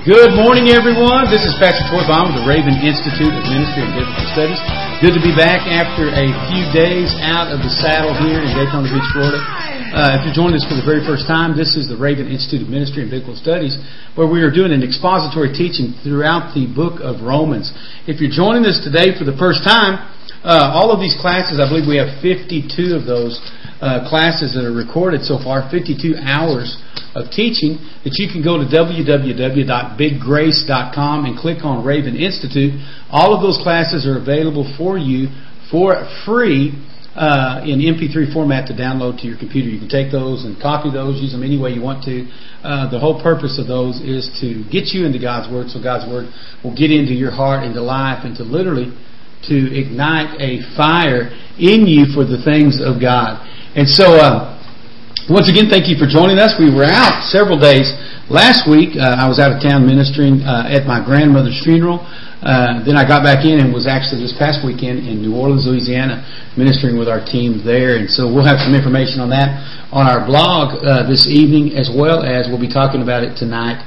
Good morning, everyone. This is Pastor Troy Baum with the Raven Institute of Ministry and Biblical Studies. Good to be back after a few days out of the saddle here in Daytona Beach, Florida. Uh, if you're joining us for the very first time, this is the Raven Institute of Ministry and Biblical Studies, where we are doing an expository teaching throughout the book of Romans. If you're joining us today for the first time, uh, all of these classes, I believe we have 52 of those uh, classes that are recorded so far, 52 hours of teaching, that you can go to www.biggrace.com and click on Raven Institute. All of those classes are available for you for free uh, in MP3 format to download to your computer. You can take those and copy those, use them any way you want to. Uh, the whole purpose of those is to get you into God's Word so God's Word will get into your heart, into life, and to literally to ignite a fire in you for the things of God. And so, uh, once again, thank you for joining us. We were out several days last week. Uh, I was out of town ministering uh, at my grandmother's funeral. Uh, then I got back in and was actually this past weekend in New Orleans, Louisiana, ministering with our team there. And so we'll have some information on that on our blog uh, this evening, as well as we'll be talking about it tonight.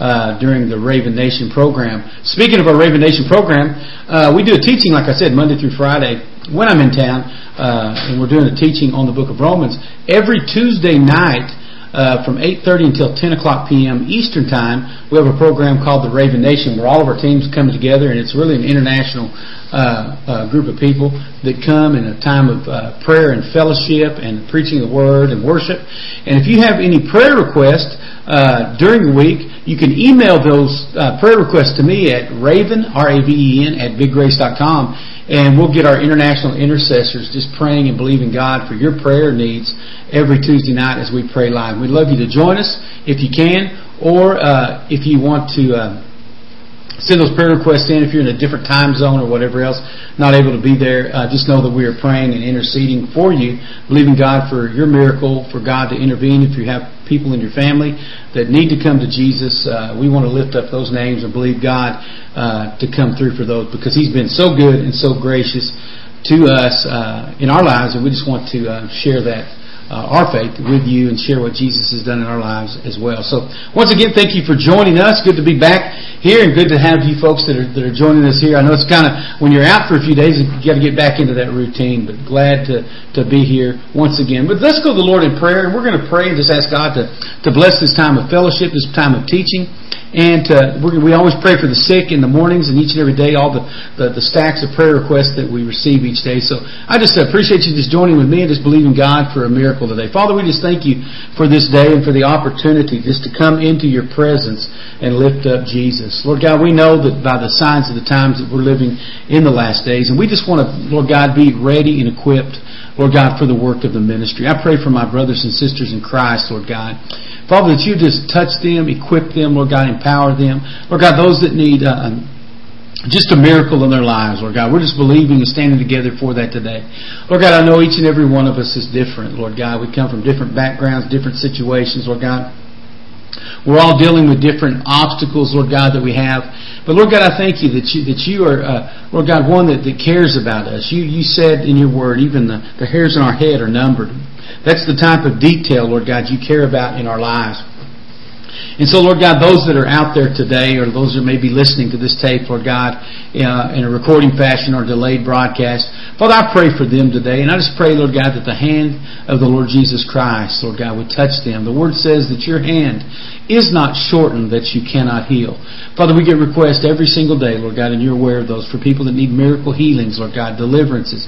Uh, during the Raven Nation program. Speaking of our Raven Nation program, uh, we do a teaching, like I said, Monday through Friday when I'm in town, uh, and we're doing a teaching on the book of Romans. Every Tuesday night, uh, from 8.30 until 10 o'clock p.m. Eastern Time, we have a program called the Raven Nation where all of our teams come together and it's really an international uh, uh, group of people that come in a time of uh, prayer and fellowship and preaching the Word and worship. And if you have any prayer requests uh, during the week, you can email those uh, prayer requests to me at raven, R-A-V-E-N, at biggrace.com and we'll get our international intercessors just praying and believing God for your prayer needs every Tuesday night as we pray live. We'd love you to join us if you can, or uh, if you want to uh, send those prayer requests in if you're in a different time zone or whatever else, not able to be there. Uh, just know that we are praying and interceding for you, believing God for your miracle, for God to intervene if you have people in your family that need to come to Jesus. Uh, we want to lift up those names and believe God uh, to come through for those because He's been so good and so gracious to us uh, in our lives, and we just want to uh, share that uh, our faith with you and share what Jesus has done in our lives as well. So once again, thank you for joining us. Good to be back here and good to have you folks that are, that are joining us here. I know it's kind of, when you're out for a few days, you got to get back into that routine, but glad to, to be here once again. But let's go to the Lord in prayer and we're going to pray and just ask God to, to bless this time of fellowship, this time of teaching. And uh, we always pray for the sick in the mornings and each and every day, all the, the, the, stacks of prayer requests that we receive each day. So I just appreciate you just joining with me and just believing God for a miracle today. Father, we just thank you for this day and for the opportunity just to come into your presence and lift up Jesus. Lord God, we know that by the signs of the times that we're living in the last days, and we just want to, Lord God, be ready and equipped, Lord God, for the work of the ministry. I pray for my brothers and sisters in Christ, Lord God. Father, that you just touch them, equip them, Lord God, empower them. Lord God, those that need uh, just a miracle in their lives, Lord God. We're just believing and standing together for that today. Lord God, I know each and every one of us is different, Lord God. We come from different backgrounds, different situations, Lord God. We're all dealing with different obstacles, Lord God, that we have. But Lord God, I thank you that you that you are, uh, Lord God, one that, that cares about us. You you said in your word, even the, the hairs in our head are numbered. That's the type of detail, Lord God, you care about in our lives. And so, Lord God, those that are out there today, or those that may be listening to this tape, Lord God, uh, in a recording fashion or delayed broadcast, Father, I pray for them today. And I just pray, Lord God, that the hand of the Lord Jesus Christ, Lord God, would touch them. The Word says that your hand is not shortened that you cannot heal. Father, we get requests every single day, Lord God, and you're aware of those, for people that need miracle healings, Lord God, deliverances,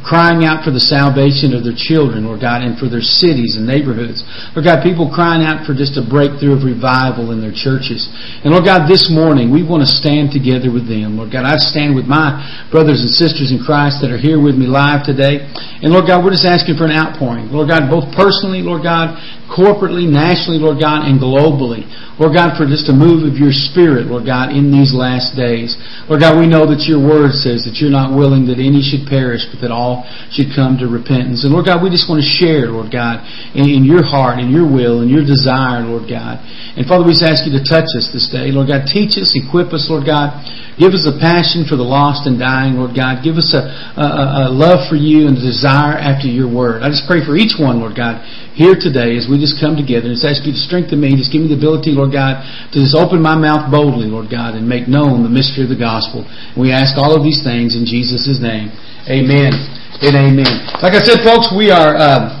crying out for the salvation of their children, Lord God, and for their cities and neighborhoods. Lord God, people crying out for just a breakthrough of revival in their churches. And Lord God, this morning we want to stand together with them. Lord God, I stand with my brothers and sisters in Christ that are here with me live today. And Lord God, we're just asking for an outpouring. Lord God, both personally, Lord God, corporately, nationally, Lord God, and globally. Lord God, for just a move of your Spirit, Lord God, in these last days. Lord God, we know that your word says that you're not willing that any should perish, but that all should come to repentance. And Lord God, we just want to share, Lord God, in, in your heart, in your will, in your desire, Lord God. And Father, we just ask you to touch us this day. Lord God, teach us, equip us, Lord God. Give us a passion for the lost and dying, Lord God. Give us a, a, a love for you and a desire after your word. I just pray for each one, Lord God, here today as we just come together and just ask you to strengthen me. Just give me the ability, Lord God, to just open my mouth boldly, Lord God, and make known the mystery of the gospel. And we ask all of these things in Jesus' name. Amen and amen. Like I said, folks, we are. Uh,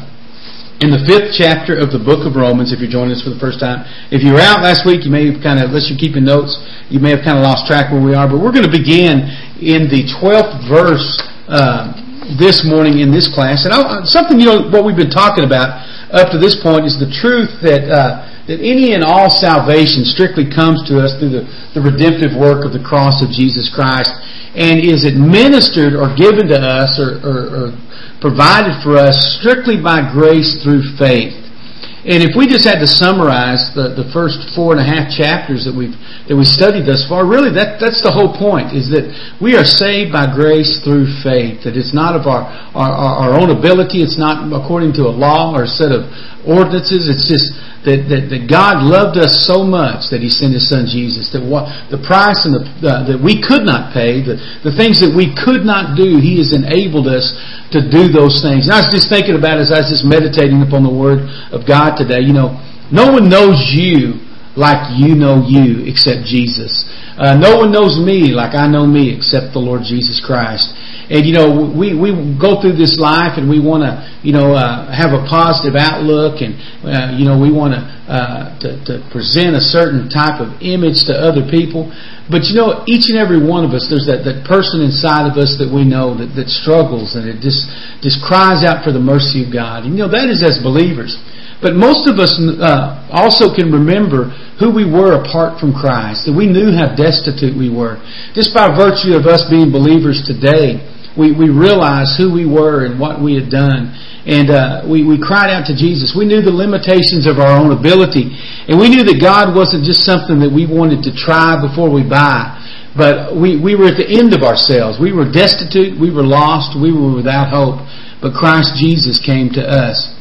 in the fifth chapter of the book of Romans, if you're joining us for the first time. If you were out last week, you may have kind of, unless you're keeping notes, you may have kind of lost track where we are. But we're going to begin in the 12th verse uh, this morning in this class. And I, something, you know, what we've been talking about up to this point is the truth that uh, that any and all salvation strictly comes to us through the, the redemptive work of the cross of Jesus Christ and is administered or given to us or, or, or provided for us strictly by grace through faith. And if we just had to summarize the, the first four and a half chapters that we've that we studied thus far, really that that's the whole point is that we are saved by grace through faith. That it's not of our, our, our own ability, it's not according to a law or a set of ordinances, it's just that, God loved us so much that He sent His Son Jesus. That the price and the, uh, that we could not pay, the, the things that we could not do, He has enabled us to do those things. And I was just thinking about it as I was just meditating upon the Word of God today. You know, no one knows you like you know you except Jesus. Uh, no one knows me like I know me except the Lord Jesus Christ. And you know, we we go through this life and we want to you know uh, have a positive outlook, and uh, you know we want to, uh, to to present a certain type of image to other people. But you know, each and every one of us, there's that, that person inside of us that we know that, that struggles and it just just cries out for the mercy of God. And you know that is as believers. But most of us uh, also can remember who we were apart from Christ, that we knew how destitute we were. Just by virtue of us being believers today, we, we realized who we were and what we had done. And uh, we, we cried out to Jesus. We knew the limitations of our own ability. And we knew that God wasn't just something that we wanted to try before we buy. But we, we were at the end of ourselves. We were destitute. We were lost. We were without hope. But Christ Jesus came to us.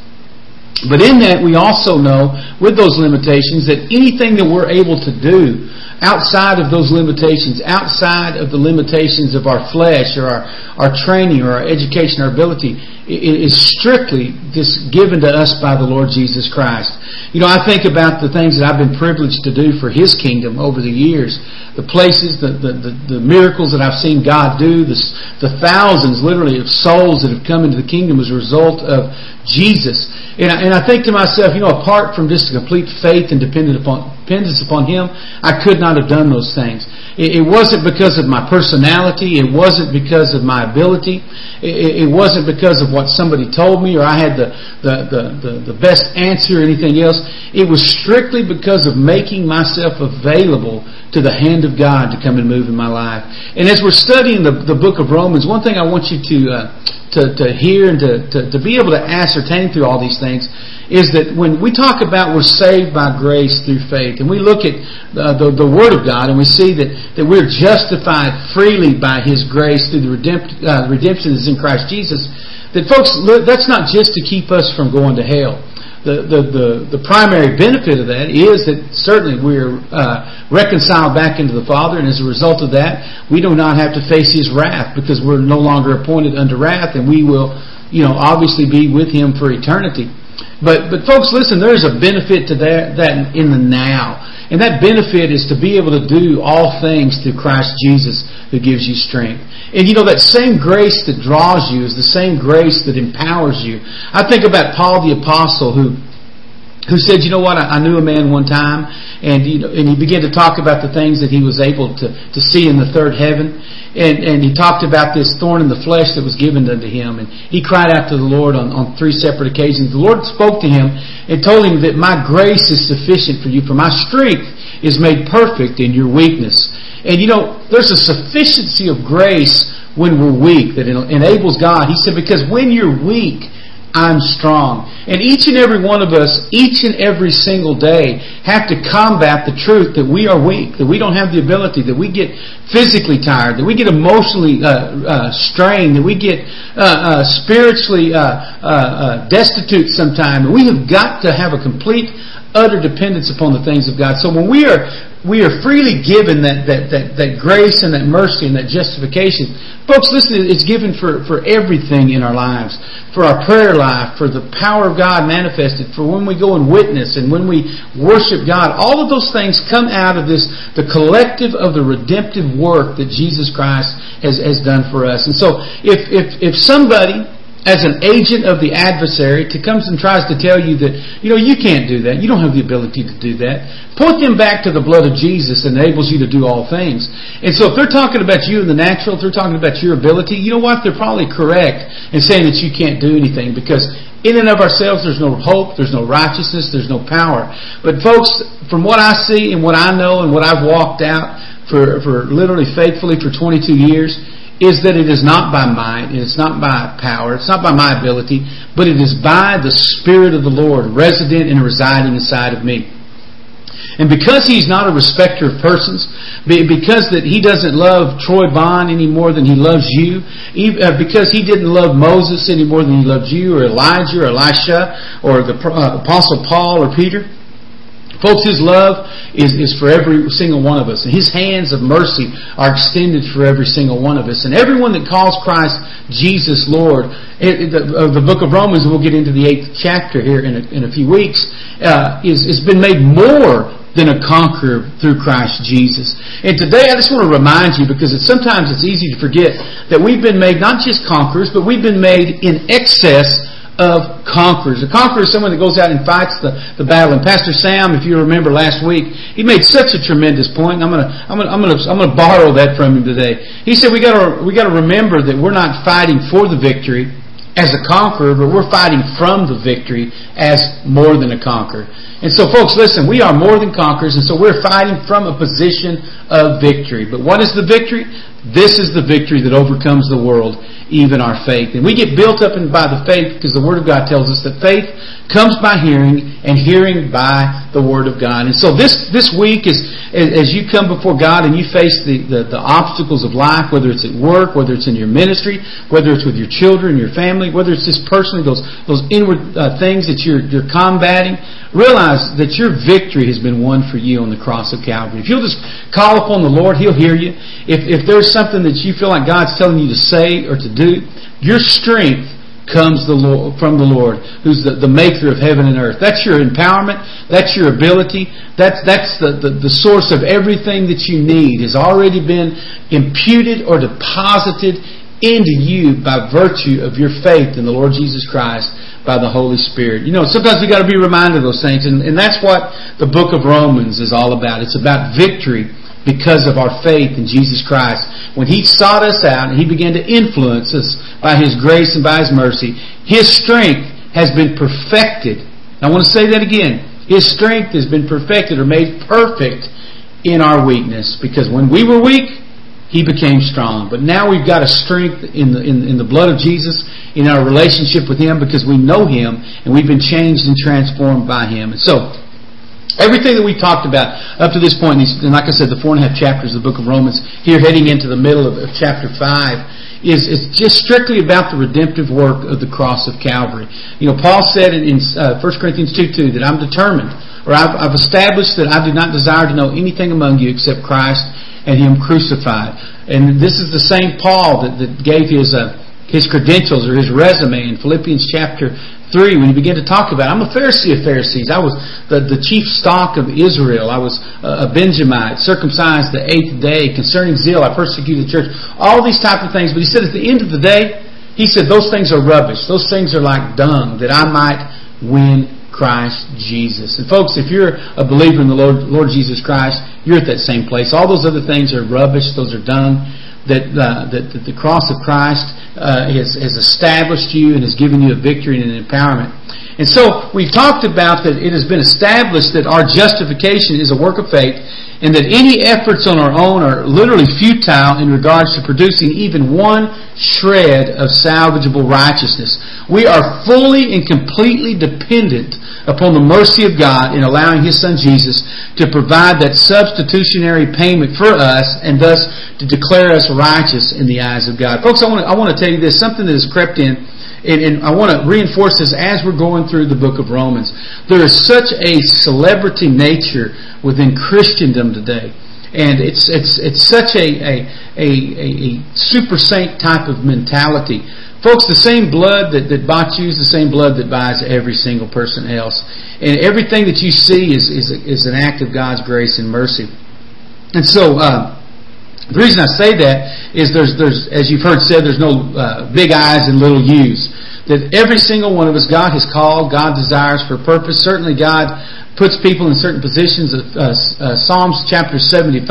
But in that, we also know, with those limitations, that anything that we're able to do outside of those limitations, outside of the limitations of our flesh or our, our training or our education, our ability, It is strictly just given to us by the Lord Jesus Christ. You know, I think about the things that I've been privileged to do for His kingdom over the years, the places, the, the, the, the miracles that I've seen God do, the, the thousands, literally, of souls that have come into the kingdom as a result of Jesus. And I, and I think to myself, you know, apart from just a complete faith and dependence upon, dependence upon Him, I could not have done those things. It, it wasn't because of my personality. It wasn't because of my ability. It, it wasn't because of what somebody told me or I had the, the, the, the, the best answer or anything else. It was strictly because of making myself available to the hand of God to come and move in my life. And as we're studying the, the book of Romans, one thing I want you to, uh, to, to hear and to, to, to be able to ascertain through all these things is that when we talk about we're saved by grace through faith, and we look at the, the, the Word of God and we see that, that we're justified freely by His grace through the redempt, uh, redemption that's in Christ Jesus, that folks, that's not just to keep us from going to hell the, the, the, the, primary benefit of that is that certainly we're uh, reconciled back into the Father, and as a result of that, we do not have to face His wrath because we're no longer appointed under wrath, and we will, you know, obviously be with Him for eternity. But, but folks, listen, there's a benefit to that, that in the now. And that benefit is to be able to do all things through Christ Jesus who gives you strength. And you know, that same grace that draws you is the same grace that empowers you. I think about Paul the Apostle who who said, you know what, I, I knew a man one time, and you know, and he began to talk about the things that he was able to, to see in the third heaven. And, and he talked about this thorn in the flesh that was given unto him. And he cried out to the Lord on, on three separate occasions. The Lord spoke to him and told him that my grace is sufficient for you, for my strength is made perfect in your weakness. And you know, there's a sufficiency of grace when we're weak that enables God. He said, because when you're weak, I'm strong. And each and every one of us, each and every single day, have to combat the truth that we are weak, that we don't have the ability, that we get physically tired, that we get emotionally uh, uh, strained, that we get uh, uh spiritually uh, uh, destitute sometimes. We have got to have a complete utter dependence upon the things of God. So when we are we are freely given that, that, that, that grace and that mercy and that justification. Folks, listen, it's given for, for everything in our lives. For our prayer life, for the power of God manifested, for when we go and witness and when we worship God. All of those things come out of this, the collective of the redemptive work that Jesus Christ has, has done for us. And so if, if, if somebody as an agent of the adversary to comes and tries to tell you that, you know, you can't do that. You don't have the ability to do that. Point them back to the blood of Jesus that enables you to do all things. And so if they're talking about you in the natural, if they're talking about your ability, you know what? They're probably correct in saying that you can't do anything because in and of ourselves there's no hope, there's no righteousness, there's no power. But folks, from what I see and what I know and what I've walked out for, for literally faithfully for 22 years, is that it is not by might, it's not by power, it's not by my ability, but it is by the Spirit of the Lord resident and residing inside of me. And because he's not a respecter of persons, because that he doesn't love Troy Bond any more than he loves you, uh, because he didn't love Moses any more than he loved you, or Elijah, or Elisha, or the uh, Apostle Paul, or Peter, Folks, His love is, is for every single one of us. And His hands of mercy are extended for every single one of us. And everyone that calls Christ Jesus Lord, it, the, uh, the, book of Romans, we'll get into the eighth chapter here in a, in a few weeks, uh, is, has been made more than a conqueror through Christ Jesus. And today I just want to remind you because it's, sometimes it's easy to forget that we've been made not just conquerors, but we've been made in excess of conquerors. A conqueror is someone that goes out and fights the, the battle. And Pastor Sam, if you remember last week, he made such a tremendous point. I'm gonna, I'm gonna, I'm gonna, I'm gonna borrow that from him today. He said we gotta, we gotta remember that we're not fighting for the victory as a conqueror, but we're fighting from the victory as more than a conqueror. And so folks, listen, we are more than conquerors, and so we're fighting from a position of victory. But what is the victory? This is the victory that overcomes the world even our faith. And we get built up by the faith because the Word of God tells us that faith comes by hearing and hearing by the Word of God. And so this, this week is, as you come before God and you face the, the, the obstacles of life, whether it's at work, whether it's in your ministry, whether it's with your children, your family, whether it's just personally, those, those inward uh, things that you're, you're combating, realize that your victory has been won for you on the cross of Calvary. If you'll just call upon the Lord, He'll hear you. If, if there's something that you feel like God's telling you to say or to do, your strength comes the Lord, from the Lord, who's the, the maker of heaven and earth. That's your empowerment. That's your ability. That's, that's the, the, the source of everything that you need has already been imputed or deposited into you by virtue of your faith in the Lord Jesus Christ by the Holy Spirit. You know, sometimes we got to be reminded of those things, and, and that's what the book of Romans is all about. It's about victory because of our faith in Jesus Christ. When He sought us out and He began to influence us by His grace and by His mercy, His strength has been perfected. I want to say that again. His strength has been perfected or made perfect in our weakness. Because when we were weak, he became strong. But now we've got a strength in the, in, in, the blood of Jesus, in our relationship with Him, because we know Him, and we've been changed and transformed by Him. And so, everything that we talked about up to this point, and like I said, the four and a half chapters of the book of Romans, here heading into the middle of, of chapter 5, is, is just strictly about the redemptive work of the cross of Calvary. You know, Paul said in, in uh, 1 Corinthians 2 2 that I'm determined, or I've, I've established that I do not desire to know anything among you except Christ and Him crucified. And this is the same Paul that, that gave his, uh, his credentials or his resume in Philippians chapter 3 when he began to talk about, I'm a Pharisee of Pharisees. I was the, the chief stock of Israel. I was a Benjamite, circumcised the eighth day. Concerning zeal, I persecuted the church. All these type of things. But he said at the end of the day, he said those things are rubbish. Those things are like dung that I might win Christ Jesus. And folks, if you're a believer in the Lord, Lord Jesus Christ, you're at that same place. All those other things are rubbish. Those are done. That, uh, that, that the cross of Christ uh, has, has established you and has given you a victory and an empowerment. And so we've talked about that it has been established that our justification is a work of faith and that any efforts on our own are literally futile in regards to producing even one shred of salvageable righteousness. We are fully and completely dependent upon the mercy of God in allowing His Son Jesus to provide that substitutionary payment for us and thus to declare us righteous in the eyes of God. Folks, I want to, I want to tell you this, something that has crept in and, I want to reinforce this as we're going through the book of Romans. There is such a celebrity nature within Christendom today. And it's, it's, it's such a, a, a, a super saint type of mentality. Folks, the same blood that, that bought you is the same blood that buys every single person else. And everything that you see is, is, is an act of God's grace and mercy. And so, uh, the reason I say that is there's, there's as you've heard said, there's no uh, big I's and little U's. That every single one of us, God has called, God desires for a purpose. Certainly, God puts people in certain positions. Uh, uh, Psalms chapter 75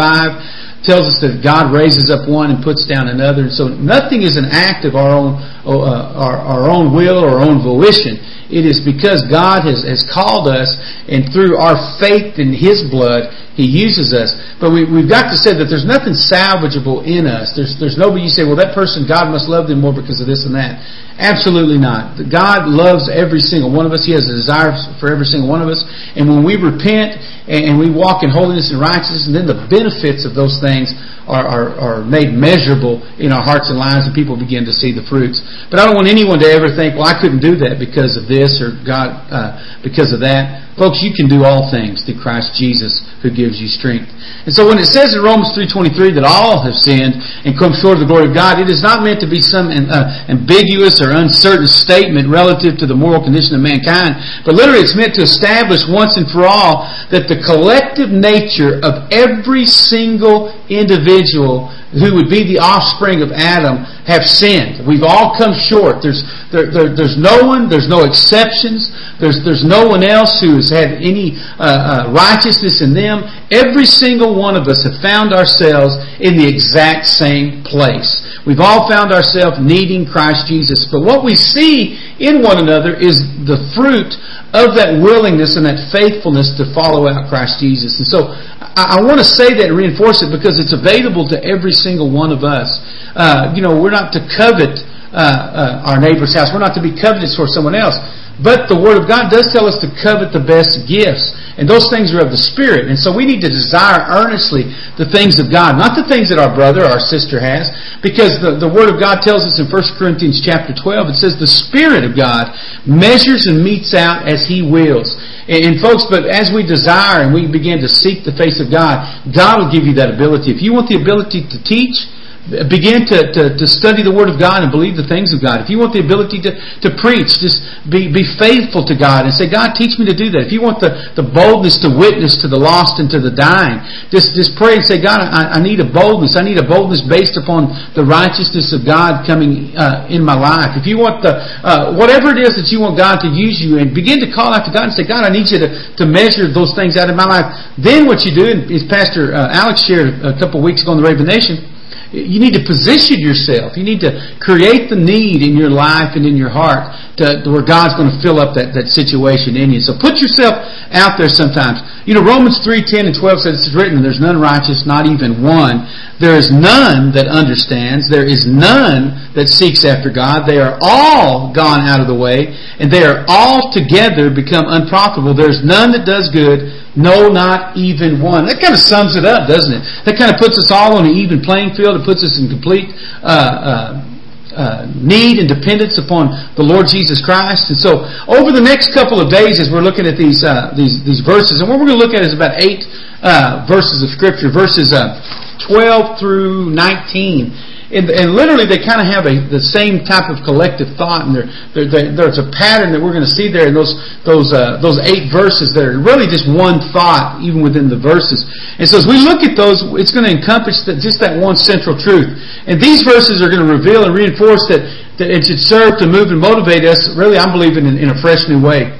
tells us that God raises up one and puts down another. And so nothing is an act of our own, uh, our, our own will or our own volition. It is because God has, has called us, and through our faith in His blood, He uses us. But we, we've got to say that there's nothing salvageable in us. There's, there's nobody you say, well, that person, God must love them more because of this and that. Absolutely not. God loves every single one of us. He has a desire for every single one of us. And when we repent and we walk in holiness and righteousness, and then the benefits of those things are, are, are made measurable in our hearts and lives, and people begin to see the fruits. But I don't want anyone to ever think, well, I couldn't do that because of this or God uh, because of that. Folks, you can do all things through Christ Jesus who gives you strength. And so when it says in Romans 3.23 that all have sinned and come short of the glory of God, it is not meant to be some uh, ambiguous or uncertain statement relative to the moral condition of mankind, but literally it's meant to establish once and for all that the collective nature of every single individual who would be the offspring of Adam have sinned. We've all come short. There's, there, there, there's no one, there's no exceptions, there's, there's no one else who has had any uh, uh, righteousness in them. Every single one of us have found ourselves in the exact same place. We've all found ourselves needing Christ Jesus. But what we see in one another is the fruit of that willingness and that faithfulness to follow out Christ Jesus. And so I, I want to say that and reinforce it because it's available to every single one of us. Uh, you know, we're not to covet uh, uh, our neighbor's house. We're not to be covetous for someone else. But the Word of God does tell us to covet the best gifts. And those things are of the Spirit. And so we need to desire earnestly the things of God, not the things that our brother or our sister has. Because the, the Word of God tells us in 1 Corinthians chapter 12, it says the Spirit of God measures and metes out as He wills. And, and folks, but as we desire and we begin to seek the face of God, God will give you that ability. If you want the ability to teach, begin to, to, to, study the Word of God and believe the things of God. If you want the ability to, to preach, just be, be faithful to God and say, God, teach me to do that. If you want the, the boldness to witness to the lost and to the dying, just, just pray and say, God, I, I need a boldness. I need a boldness based upon the righteousness of God coming uh, in my life. If you want the, uh, whatever it is that you want God to use you and begin to call out to God and say, God, I need you to, to measure those things out in my life. Then what you do, as Pastor uh, Alex shared a couple of weeks ago on the Raven Nation, you need to position yourself. You need to create the need in your life and in your heart to, to where God's going to fill up that, that situation in you. So put yourself out there sometimes. You know, Romans 3, 10 and 12 says it's written, there's none righteous, not even one. There is none that understands. There is none that seeks after God. They are all gone out of the way, and they are all together become unprofitable. There's none that does good, no, not even one. That kind of sums it up, doesn't it? That kind of puts us all on an even playing field. It puts us in complete uh, uh, uh, need and dependence upon the Lord Jesus Christ. And so, over the next couple of days, as we're looking at these uh, these these verses, and what we're going to look at is about eight uh, verses of Scripture, verses uh, twelve through nineteen. And, and, literally, they kind of have a, the same type of collective thought, and there, there, there's a pattern that we're going to see there in those those uh, those eight verses. That are really just one thought, even within the verses. And so, as we look at those, it's going to encompass that, just that one central truth. And these verses are going to reveal and reinforce that, that it should serve to move and motivate us. Really, I'm believing in, in a fresh new way.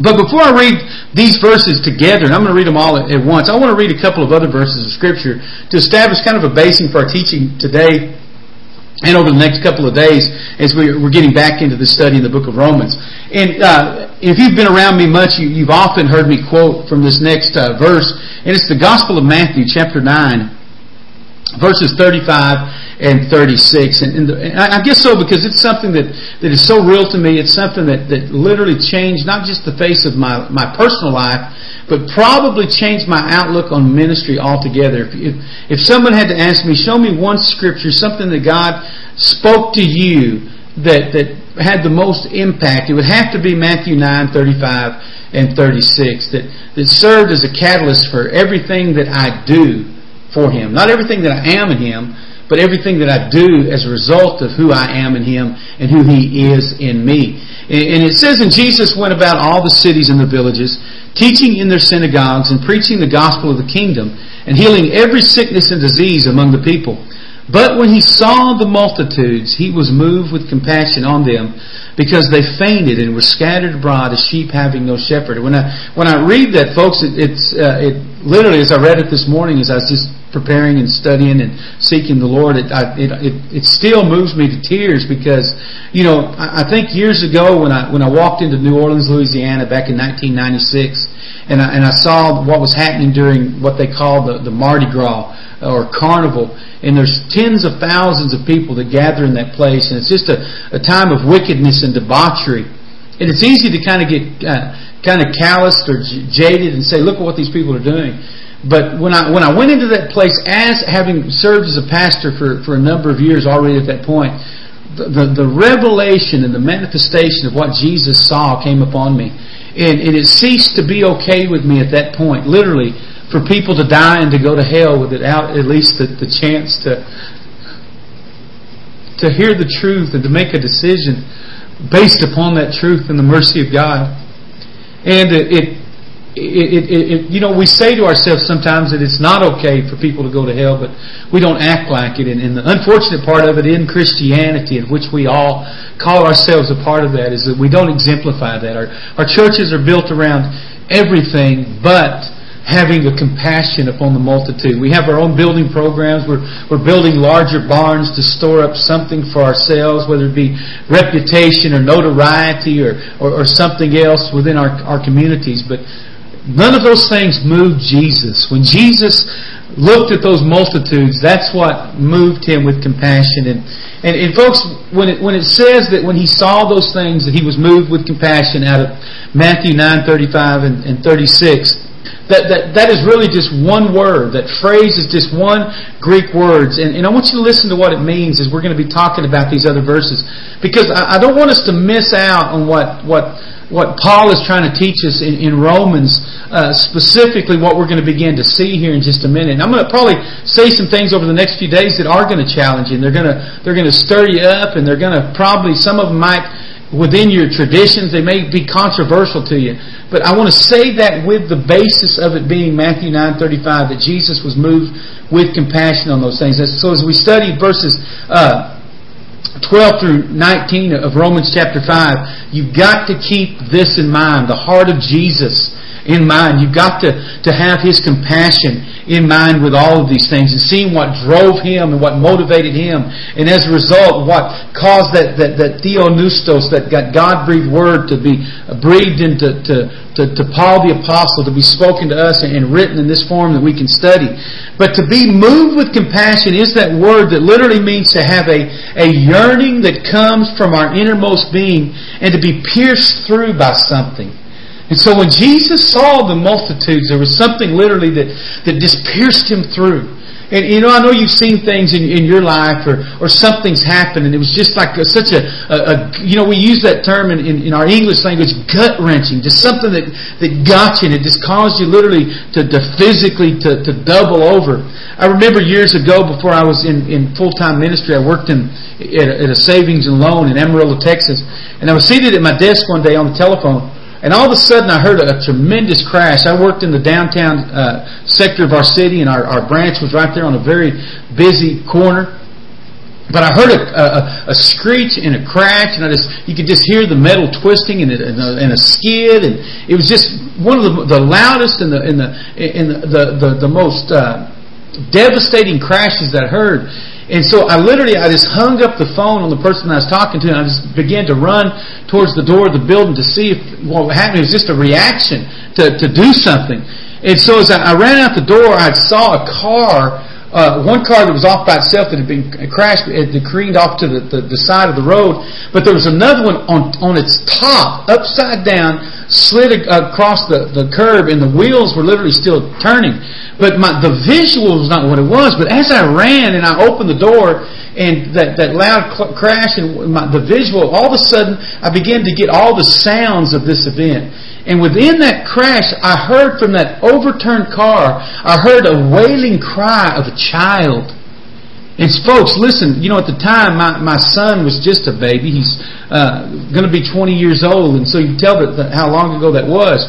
But before I read these verses together, and I'm going to read them all at, once, I want to read a couple of other verses of Scripture to establish kind of a basing for our teaching today and over the next couple of days as we're, getting back into the study in the book of Romans. And uh, if you've been around me much, you, have often heard me quote from this next uh, verse, and it's the Gospel of Matthew, chapter 9, verses 35 and 36. And, and, the, and, I guess so because it's something that, that is so real to me. It's something that, that literally changed not just the face of my, my personal life, but probably changed my outlook on ministry altogether. If, if, if someone had to ask me, show me one scripture, something that God spoke to you that, that had the most impact, it would have to be Matthew 9, 35 and 36, that, that served as a catalyst for everything that I do for Him. Not everything that I am in Him, but everything that I do as a result of who I am in Him and who He is in me. And it says, And Jesus went about all the cities and the villages, teaching in their synagogues and preaching the gospel of the kingdom, and healing every sickness and disease among the people. But when he saw the multitudes, he was moved with compassion on them because they fainted and were scattered abroad as sheep having no shepherd. When I when I read that, folks, it, it's uh, it literally as I read it this morning, as I was just preparing and studying and seeking the Lord, it I, it, it, it still moves me to tears because you know I, I think years ago when I when I walked into New Orleans, Louisiana, back in 1996, and I, and I saw what was happening during what they call the the Mardi Gras or carnival, and there's tens of thousands of people that gather in that place, and it's just a, a time of wickedness and debauchery. And it's easy to kind of get uh, kind of calloused or jaded and say, "Look at what these people are doing." But when I when I went into that place, as having served as a pastor for, for a number of years already at that point, the, the, the revelation and the manifestation of what Jesus saw came upon me. And, and it ceased to be okay with me at that point, literally, for people to die and to go to hell without at least the, the chance to to hear the truth and to make a decision based upon that truth and the mercy of God. And it, it, it, it, you know, we say to ourselves sometimes that it's not okay for people to go to hell, but we don't act like it. And, and the unfortunate part of it in Christianity, in which we all call ourselves a part of that, is that we don't exemplify that. Our, our churches are built around everything but having a compassion upon the multitude. We have our own building programs. We're, we're building larger barns to store up something for ourselves, whether it be reputation or notoriety or, or, or something else within our, our communities. But none of those things moved Jesus. When Jesus looked at those multitudes, that's what moved him with compassion. And, and, and folks, when it, when it says that when he saw those things that he was moved with compassion out of Matthew 9, 35 and, and 36, that, that, that is really just one word. That phrase is just one Greek word. And, and I want you to listen to what it means as we're going to be talking about these other verses. Because I, I don't want us to miss out on what, what, what Paul is trying to teach us in, in Romans, uh, specifically what we're going to begin to see here in just a minute. And I'm going to probably say some things over the next few days that are going to challenge you. And they're going to, they're going to stir you up and they're going to probably, some of them might within your traditions. They may be controversial to you. But I want to say that with the basis of it being Matthew 9.35, that Jesus was moved with compassion on those things. So as we study verses uh, 12 through 19 of Romans chapter 5, you've got to keep this in mind, the heart of Jesus in mind. You've got to, to have His compassion in mind with all of these things and seeing what drove Him and what motivated Him. And as a result, what caused that, that, that theopneustos, that God-breathed word to be breathed into to, to, to Paul the Apostle, to be spoken to us and written in this form that we can study. But to be moved with compassion is that word that literally means to have a, a yearning that comes from our innermost being and to be pierced through by something. And so when Jesus saw the multitudes, there was something literally that, that just pierced him through. And you know, I know you've seen things in, in your life or, or something's happened and it was just like a, such a, a, a, you know, we use that term in, in, in our English language, gut wrenching, just something that, that got you and it just caused you literally to, to physically to, to double over. I remember years ago before I was in, in full-time ministry, I worked in, at a, at a savings and loan in Amarillo, Texas. And I was seated at my desk one day on the telephone and all of a sudden, I heard a, a tremendous crash. I worked in the downtown uh, sector of our city, and our, our branch was right there on a very busy corner. But I heard a, a, a screech and a crash, and I just you could just hear the metal twisting and, and, a, and a skid, and it was just one of the, the loudest and the and the and the the, the, the most uh, devastating crashes that I heard. And so I literally, I just hung up the phone on the person I was talking to, and I just began to run towards the door of the building to see if what happened. It was just a reaction to, to do something. And so as I, I ran out the door, I saw a car, uh, one car that was off by itself that had been crashed, it careened off to the, the, the side of the road. But there was another one on, on its top, upside down, slid across the, the curb, and the wheels were literally still turning. But my, the visual was not what it was. But as I ran and I opened the door, and that, that loud cl- crash and my, the visual, all of a sudden I began to get all the sounds of this event. And within that crash, I heard from that overturned car, I heard a wailing cry of a child. And folks, listen, you know, at the time, my, my son was just a baby. He's uh, going to be 20 years old, and so you tell that, that how long ago that was.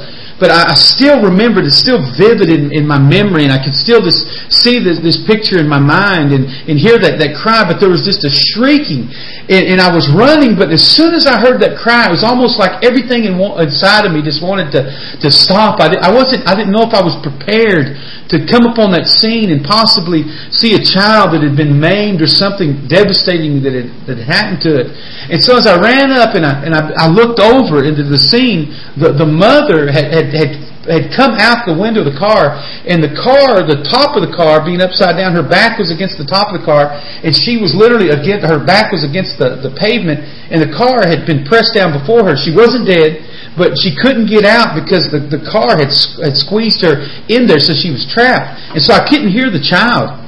But I, I still remember it. It's still vivid in, in my memory, and I can still just see this, this picture in my mind and, and hear that, that cry. But there was just a shrieking, and, and I was running. But as soon as I heard that cry, it was almost like everything in, inside of me just wanted to, to stop. I, I wasn't. I didn't know if I was prepared to come upon that scene and possibly see a child that had been maimed or something devastating that had, that had happened to it. And so as I ran up and I, and I, I looked over into the scene, the, the mother had, had had, had come out the window of the car, and the car, the top of the car being upside down, her back was against the top of the car, and she was literally against, her back was against the, the pavement, and the car had been pressed down before her. She wasn't dead, but she couldn't get out because the, the car had, had squeezed her in there, so she was trapped. And so I couldn't hear the child.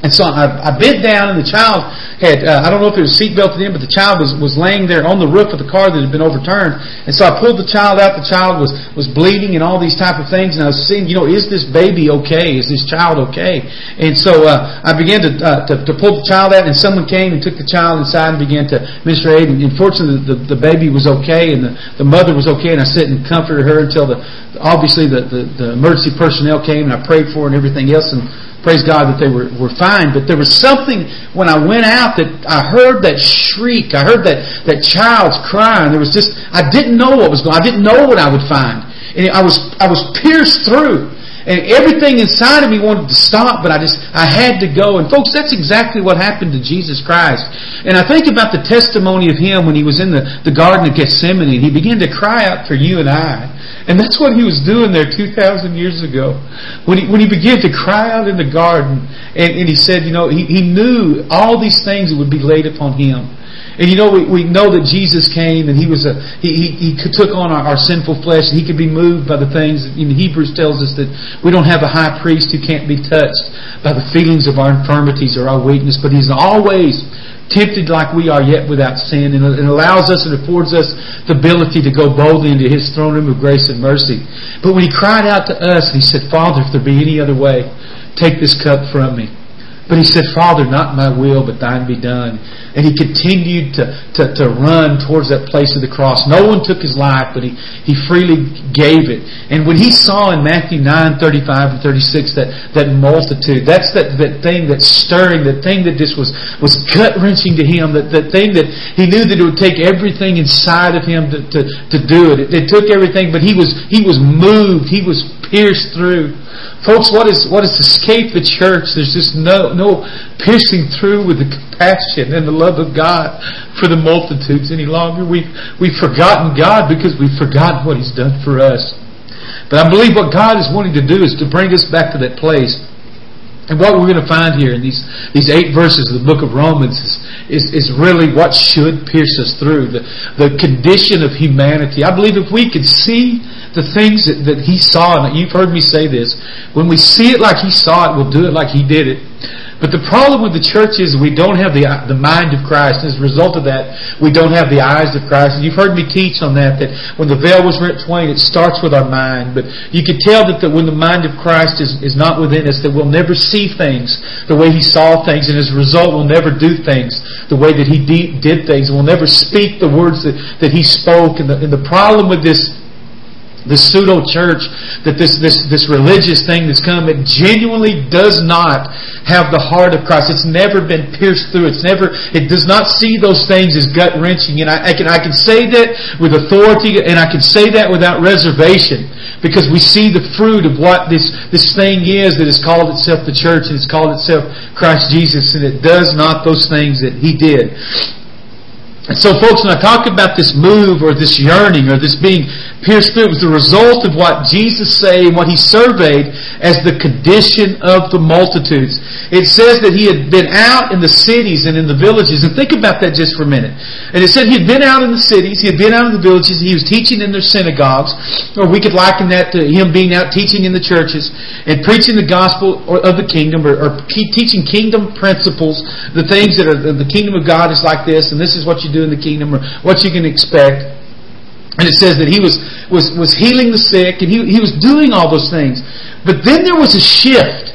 And so I, I bent down, and the child had, uh, I don't know if it was seatbelted in, but the child was, was laying there on the roof of the car that had been overturned. And so I pulled the child out. The child was, was bleeding and all these type of things. And I was seeing, you know, is this baby okay? Is this child okay? And so uh, I began to, uh, to, to pull the child out, and someone came and took the child inside and began to minister aid. And fortunately, the, the baby was okay, and the, the mother was okay. And I sat and comforted her until the, obviously the, the, the emergency personnel came, and I prayed for her and everything else. And praise God that they were, were fine. But there was something when I went out that I heard that shriek. I heard that, that child's cry. And there was just, I didn't know what was going I didn't know what I would find. And I was, I was pierced through. And everything inside of me wanted to stop, but I just, I had to go. And folks, that's exactly what happened to Jesus Christ. And I think about the testimony of Him when He was in the, the Garden of Gethsemane. and He began to cry out for you and I. And that's what he was doing there 2,000 years ago. When he, when he began to cry out in the garden, and, and he said, you know, he, he knew all these things that would be laid upon him. And you know, we, we know that Jesus came and he was a, he, he, he took on our, our sinful flesh and he could be moved by the things, in Hebrews tells us that we don't have a high priest who can't be touched by the feelings of our infirmities or our weakness, but he's always tempted like we are, yet without sin, and it allows us and affords us the ability to go boldly into His throne room of grace and mercy. But when He cried out to us, He said, Father, if there be any other way, take this cup from me. But he said, Father, not my will, but thine be done. And he continued to, to, to run towards that place of the cross. No one took his life, but he, he freely gave it. And when he saw in Matthew 9, 35 and 36 that, that multitude, that's that, that thing that's stirring, that thing that just was, was gut wrenching to him, that, that thing that he knew that it would take everything inside of him to, to, to do it. it. It took everything, but he was, he was moved. He was pierced through. Folks, what is what has escaped the church? There's just no no piercing through with the compassion and the love of God for the multitudes any longer. We've we've forgotten God because we've forgotten what He's done for us. But I believe what God is wanting to do is to bring us back to that place. And what we're going to find here in these, these eight verses of the book of Romans is, is, is really what should pierce us through the, the condition of humanity. I believe if we could see the things that, that he saw, and you've heard me say this, when we see it like he saw it, we'll do it like he did it. But the problem with the church is we don't have the, the mind of Christ. As a result of that, we don't have the eyes of Christ. And you've heard me teach on that, that when the veil was rent twain, it starts with our mind. But you can tell that, that when the mind of Christ is, is not within us, that we'll never see things the way He saw things. And as a result, we'll never do things the way that He de- did things. We'll never speak the words that, that He spoke. And the, and the problem with this this pseudo church, that this, this, this religious thing that's come, it genuinely does not have the heart of Christ. It's never been pierced through. It's never, it does not see those things as gut wrenching. And I, I, can, I can say that with authority and I can say that without reservation because we see the fruit of what this, this thing is that has called itself the church and it's called itself Christ Jesus and it does not those things that He did. And so, folks, when I talk about this move or this yearning or this being pierced through, it was the result of what Jesus said and what he surveyed as the condition of the multitudes. It says that he had been out in the cities and in the villages. And think about that just for a minute. And it said he had been out in the cities, he had been out in the villages, he was teaching in their synagogues, or we could liken that to him being out teaching in the churches and preaching the gospel of the kingdom or, or teaching kingdom principles, the things that are the kingdom of God is like this, and this is what you do in the kingdom, or what you can expect. And it says that he was, was, was healing the sick, and he, he was doing all those things. But then there was a shift.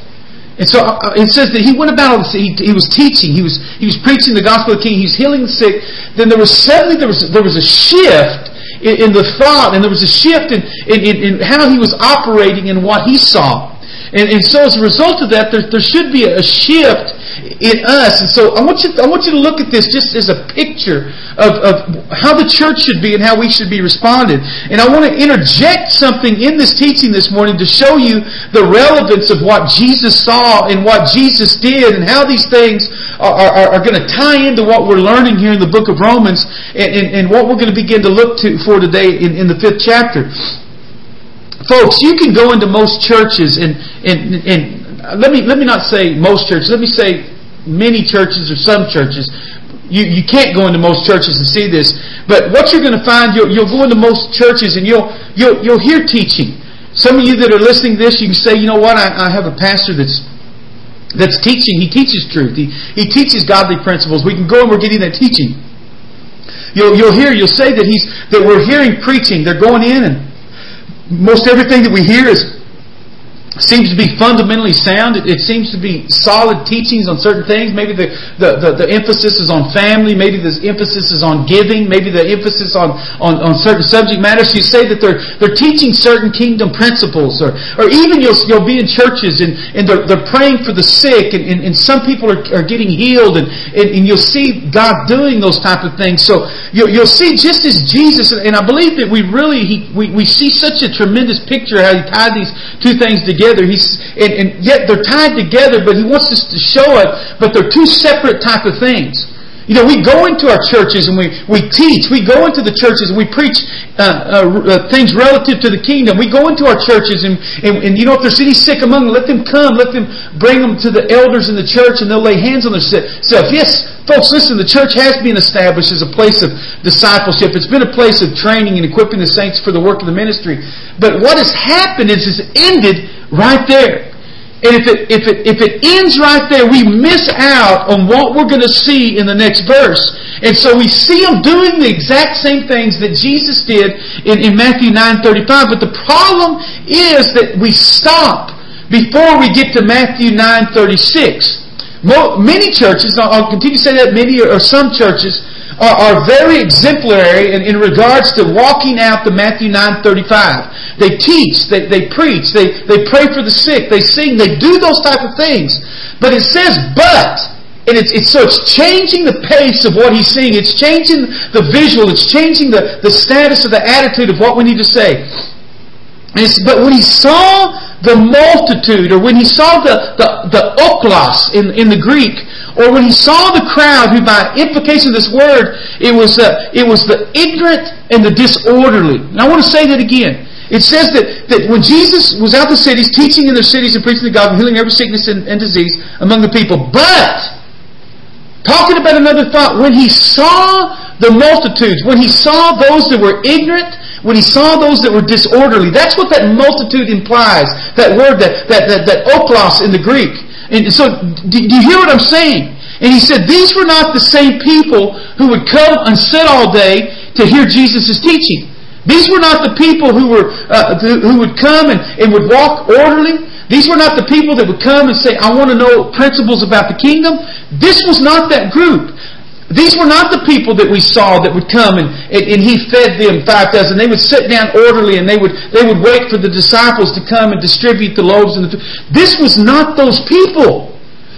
And so uh, it says that he went about, he, he was teaching, he was, he was preaching the gospel of the king, he was healing the sick. Then there was suddenly, there was, there was a shift in, in the thought, and there was a shift in, in, in, how he was operating and what he saw. And, and so as a result of that, there, there should be a shift in us. And so I want you, I want you to look at this just as a picture of, of how the church should be and how we should be responded. And I want to interject something in this teaching this morning to show you the relevance of what Jesus saw and what Jesus did and how these things are, are, are going to tie into what we're learning here in the book of Romans and, and, and what we're going to begin to look to for today in, in the fifth chapter. Folks, you can go into most churches and, and, and uh, let me let me not say most churches. Let me say many churches or some churches. You, you can't go into most churches and see this, but what you're going to find, you'll, you'll go into most churches and you'll, you'll, you'll hear teaching. Some of you that are listening to this, you can say, you know what, I, I have a pastor that's that's teaching. He teaches truth. He, he teaches godly principles. We can go and we're getting that teaching. You'll, you'll hear, you'll say that he's that we're hearing preaching. They're going in and most everything that we hear is seems to be fundamentally sound. It, seems to be solid teachings on certain things. Maybe the, the, the, the, emphasis is on family. Maybe the emphasis is on giving. Maybe the emphasis on, on, on certain subject matters. You say that they're, they're teaching certain kingdom principles. Or, or even you'll, you'll be in churches and, and they're, they're praying for the sick and, and, and some people are, are getting healed and, and, and you'll see God doing those type of things. So you'll, you'll see just as Jesus, and I believe that we really, he, we, we see such a tremendous picture how he tied these two things together together. He's, and, and yet they're tied together, but he wants us to show it, but they're two separate type of things. You know, we go into our churches and we, we teach. We go into the churches and we preach uh, uh, uh, things relative to the kingdom. We go into our churches and, and, and, you know, if there's any sick among them, let them come. Let them bring them to the elders in the church and they'll lay hands on. So, yes, folks, listen, the church has been established as a place of discipleship. It's been a place of training and equipping the saints for the work of the ministry. But what has happened is it's ended right there. And if it, if it, if it ends right there, we miss out on what we're going to see in the next verse. And so we see them doing the exact same things that Jesus did in, in Matthew 9.35. But the problem is that we stop before we get to Matthew 9.36. Many churches, I'll continue to say that, many or some churches, are, very exemplary in, in regards to walking out the Matthew 9.35. They teach, they, they preach, they, they pray for the sick, they sing, they do those type of things. But it says, but, and it's, it's, so it's changing the pace of what he's saying. It's changing the visual. It's changing the, the status of the attitude of what we need to say. But when he saw the multitude, or when he saw the, the, the oklos in, in the Greek, or when he saw the crowd, who by implication of this word, it was, uh, it was the ignorant and the disorderly. And I want to say that again. It says that, that when Jesus was out the cities, teaching in their cities and preaching the gospel, healing every sickness and, and disease among the people. But, talking about another thought, when he saw the multitudes, when he saw those that were ignorant, when he saw those that were disorderly, that's what that multitude implies. That word, that, that, that, that oklos in the Greek. And so, do you hear what I'm saying? And he said, these were not the same people who would come and sit all day to hear Jesus' teaching. These were not the people who were uh, who would come and, and would walk orderly. These were not the people that would come and say, I want to know principles about the kingdom. This was not that group. These were not the people that we saw that would come and, and, he fed them 5,000. They would sit down orderly and they would, they would wait for the disciples to come and distribute the loaves and the food. This was not those people.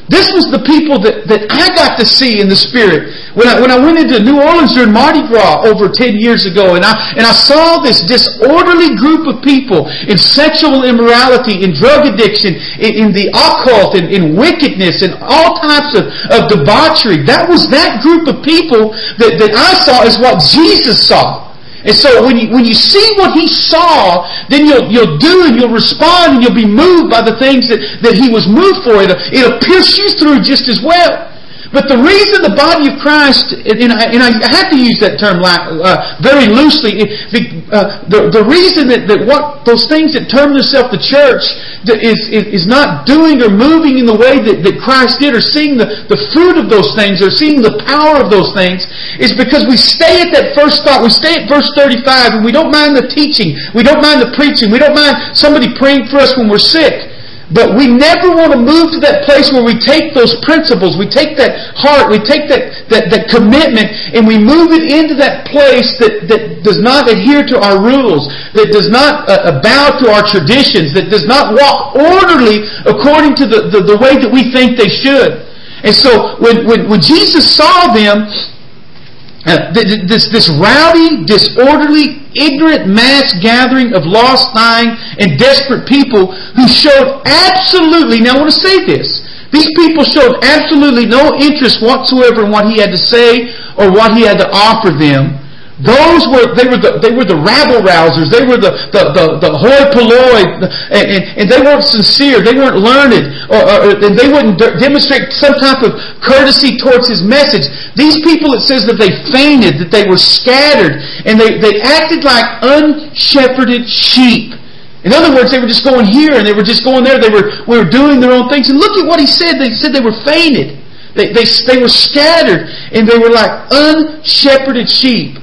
This was the people that, that I got to see in the Spirit. When I, when I went into New Orleans during Mardi Gras over 10 years ago, and I, and I saw this disorderly group of people in sexual immorality, in drug addiction, in, in the occult, in, in wickedness, in all types of, of debauchery. That was that group of people that, that I saw is what Jesus saw. And so when you, when you see what he saw, then you'll, you'll do and you'll respond and you'll be moved by the things that, that he was moved for. It'll, it'll pierce you through just as well. But the reason the body of Christ, and I, have to use that term uh, very loosely, uh, reason that, what those things that term themselves the church is, not doing or moving in the way that, Christ did or seeing the, the fruit of those things or seeing the power of those things is because we stay at that first thought. We stay at verse 35 and we don't mind the teaching. We don't mind the preaching. We don't mind somebody praying for us when we're sick. But we never want to move to that place where we take those principles, we take that heart, we take that, that, that commitment, and we move it into that place that, that does not adhere to our rules, that does not uh, bow to our traditions, that does not walk orderly according to the, the, the way that we think they should. And so when, when, when Jesus saw them, uh, this, this rowdy, disorderly, ignorant mass gathering of lost, dying, and desperate people who showed absolutely, now I want to say this, these people showed absolutely no interest whatsoever in what he had to say or what he had to offer them. Those were they were the they were the rabble rousers. They were the the the, the hoi polloi, and, and, and, they weren't sincere. They weren't learned, or, or, and they wouldn't demonstrate some type of courtesy towards his message. These people, it says that they fainted, that they were scattered, and they they acted like unshepherded sheep. In other words, they were just going here and they were just going there. They were we were doing their own things. And look at what he said. They said they were fainted. They, they, they were scattered and they were like unshepherded sheep.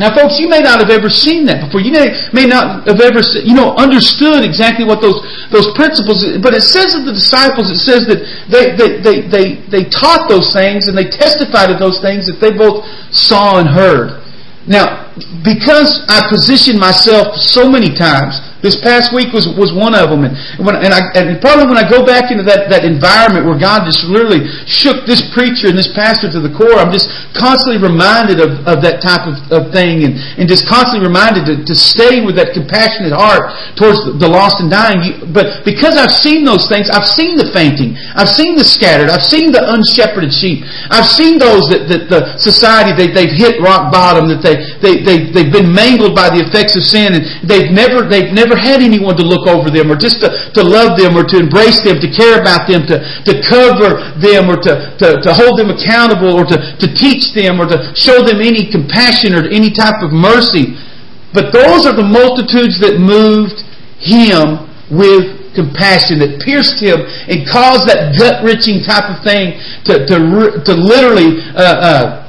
Now, folks, you may not have ever seen that before. You may, may not have ever, you know, understood exactly what those, those principles, but it says of the disciples, it says that they, they, they, they, they taught those things and they testified of those things that they both saw and heard. Now, because I position myself so many times this past week was, was one of them. And, when, and, I, and probably when I go back into that, that environment where God just literally shook this preacher and this pastor to the core, I'm just constantly reminded of, of that type of, of thing and, and just constantly reminded to, to stay with that compassionate heart towards the, lost and dying. But because I've seen those things, I've seen the fainting. I've seen the scattered. I've seen the unshepherded sheep. I've seen those that, that the society, they, they've hit rock bottom, that they, they, they, they've been mangled by the effects of sin and they've never, they've never never had anyone to look over them or just to, to love them or to embrace them, to care about them, to, to cover them or to, to, to hold them accountable or to, to teach them or to show them any compassion or any type of mercy. But those are the multitudes that moved him with compassion that pierced him and caused that gut-wrenching type of thing to, to, to literally uh, uh,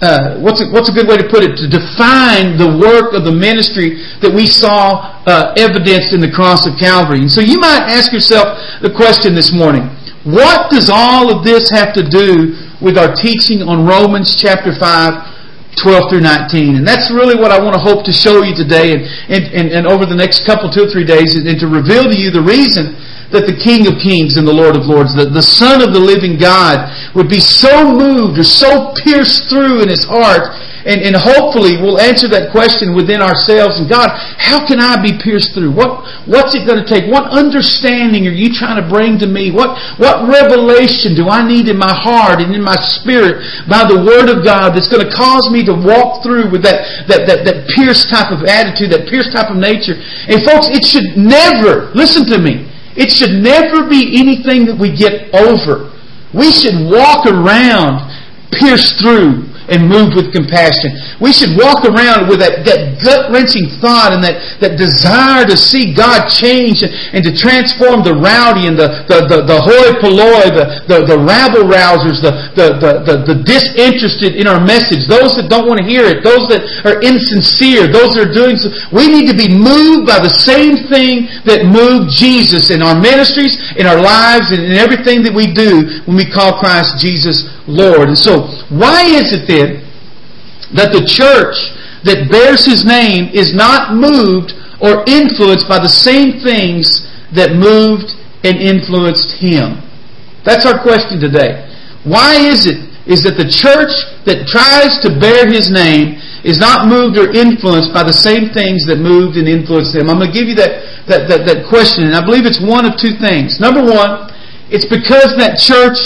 uh, what's, a, what's a good way to put it? To define the work of the ministry that we saw uh, evidenced in the cross of Calvary. And so you might ask yourself the question this morning what does all of this have to do with our teaching on Romans chapter 5, 12 through 19? And that's really what I want to hope to show you today and, and, and, over the next couple, two or three days, and, and to reveal to you the reason that the King of Kings and the Lord of Lords, the, the Son of the living God, would be so moved or so pierced through in his heart and, and hopefully we'll answer that question within ourselves. And God, how can I be pierced through? What, what's it going to take? What understanding are you trying to bring to me? What, what revelation do I need in my heart and in my spirit by the Word of God that's going to cause me to walk through with that, that, that, that pierced type of attitude, that pierced type of nature? And folks, it should never, listen to me, it should never be anything that we get over. We should walk around pierced through and moved with compassion. We should walk around with that, that gut wrenching thought and that, that desire to see God change and, and to transform the rowdy and the, the, the, the hoi polloi, the, the, the rabble rousers, the, the, the, the, the disinterested in our message, those that don't want to hear it, those that are insincere, those that are doing so. We need to be moved by the same thing that moved Jesus in our ministries, in our lives, and in everything that we do when we call Christ Jesus Lord. And so, why is it then that the church that bears his name is not moved or influenced by the same things that moved and influenced him? That's our question today. Why is it is that the church that tries to bear his name is not moved or influenced by the same things that moved and influenced him. I'm going to give you that, that, that, that question, and I believe it's one of two things. Number one, it's because that church,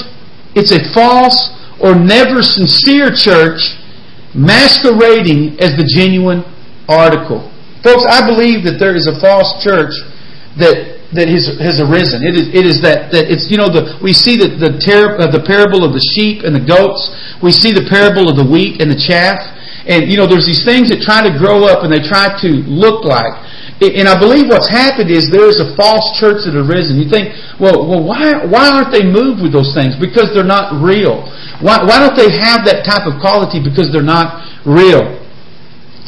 it's a false or never sincere church masquerading as the genuine article. Folks, I believe that there is a false church that that has, has arisen. It is, it is that, that it's, you know, the, we see the, the, ter- uh, the parable of the sheep and the goats. We see the parable of the wheat and the chaff. And, you know, there's these things that try to grow up and they try to look like. And I believe what's happened is there is a false church that has arisen. You think, well, well, why, why aren't they moved with those things? Because they're not real. Why, why don't they have that type of quality? Because they're not real.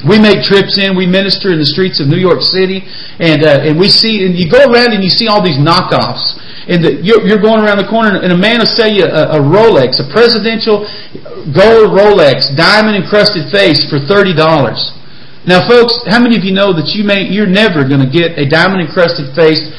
We make trips in, we minister in the streets of New York City, and uh, and we see, and you go around and you see all these knockoffs. And the, you're, you're going around the corner, and a man will sell you a, a Rolex, a presidential gold Rolex, diamond encrusted face for thirty dollars. Now, folks, how many of you know that you may you're never going to get a diamond encrusted face,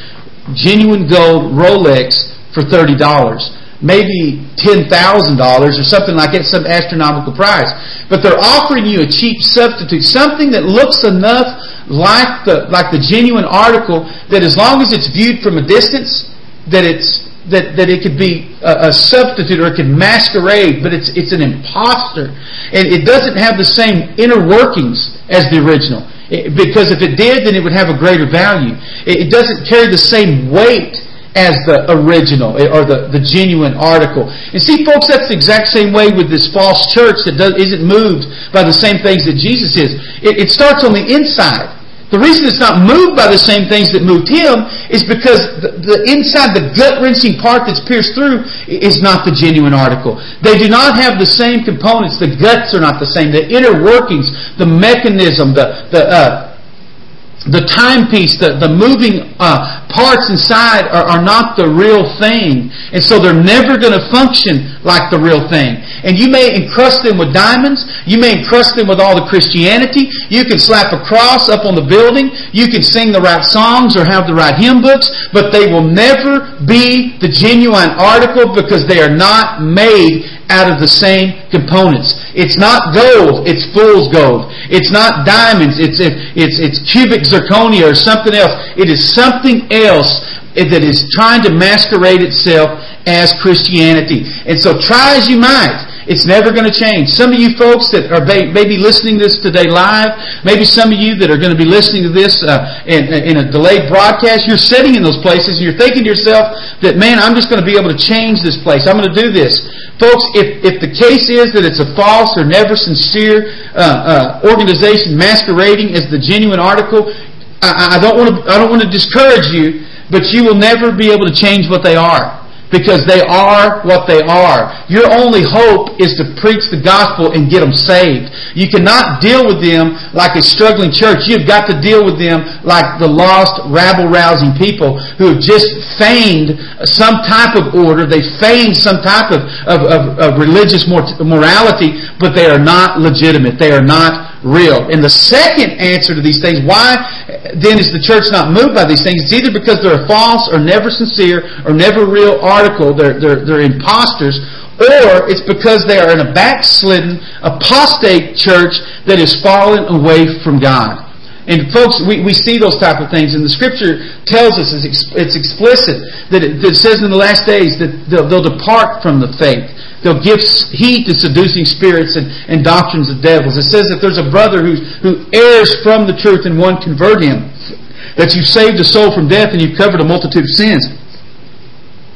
genuine gold Rolex for thirty dollars? Maybe $10,000 or something like that, some astronomical price. But they're offering you a cheap substitute, something that looks enough like the, like the genuine article that as long as it's viewed from a distance, that it's that, that it could be a, a, substitute or it could masquerade, but it's, it's an impostor. And it doesn't have the same inner workings as the original. It, because if it did, then it would have a greater value. It, it doesn't carry the same weight as the original eh, or the, the genuine article. And see, folks, that's the exact same way with this false church that does, isn't moved by the same things that Jesus is. It, it starts on the inside. The reason it's not moved by the same things that moved him is because the, the inside, the gut wrenching part that's pierced through is not the genuine article. They do not have the same components. The guts are not the same. The inner workings, the mechanism, the, the, uh, the timepiece, the, the moving uh, parts inside are, are not the real thing. And so they're never going to function like the real thing. And you may encrust them with diamonds. You may encrust them with all the Christianity. You can slap a cross up on the building. You can sing the right songs or have the right hymn books. But they will never be the genuine article because they are not made out of the same components. It's not gold, it's fool's gold. It's not diamonds, it's, it's, it's cubic zirconia or something else. It is something else that is trying to masquerade itself as Christianity. And so try as you might, it's never going to change. Some of you folks that are maybe listening to this today live, maybe some of you that are going to be listening to this uh, in, in a delayed broadcast, you're sitting in those places and you're thinking to yourself that, man, I'm just going to be able to change this place. I'm going to do this. Folks, if, if the case is that it's a false or never sincere uh, uh, organization masquerading as the genuine article, I, I don't want to I don't want to discourage you, but you will never be able to change what they are because they are what they are. Your only hope is to preach the gospel and get them saved. You cannot deal with them like a struggling church. You've got to deal with them like the lost, rabble-rousing people who have just feigned some type of order. They feigned some type of, of, of, of religious morality, but they are not legitimate. They are not real. And the second answer to these things, why then is the church not moved by these things? It's either because they're a false or never sincere or never real article, they're, they're, they're imposters, or it's because they are in a backslidden, apostate church that has fallen away from God. And folks, we, we see those type of things, and the Scripture tells us it's, explicit that it, that it says in the last days that they'll, they'll depart from the faith. They'll give heed to seducing spirits and, and doctrines of devils. It says that there's a brother who, who errs from the truth and one convert him. That you've saved a soul from death and you've covered a multitude of sins.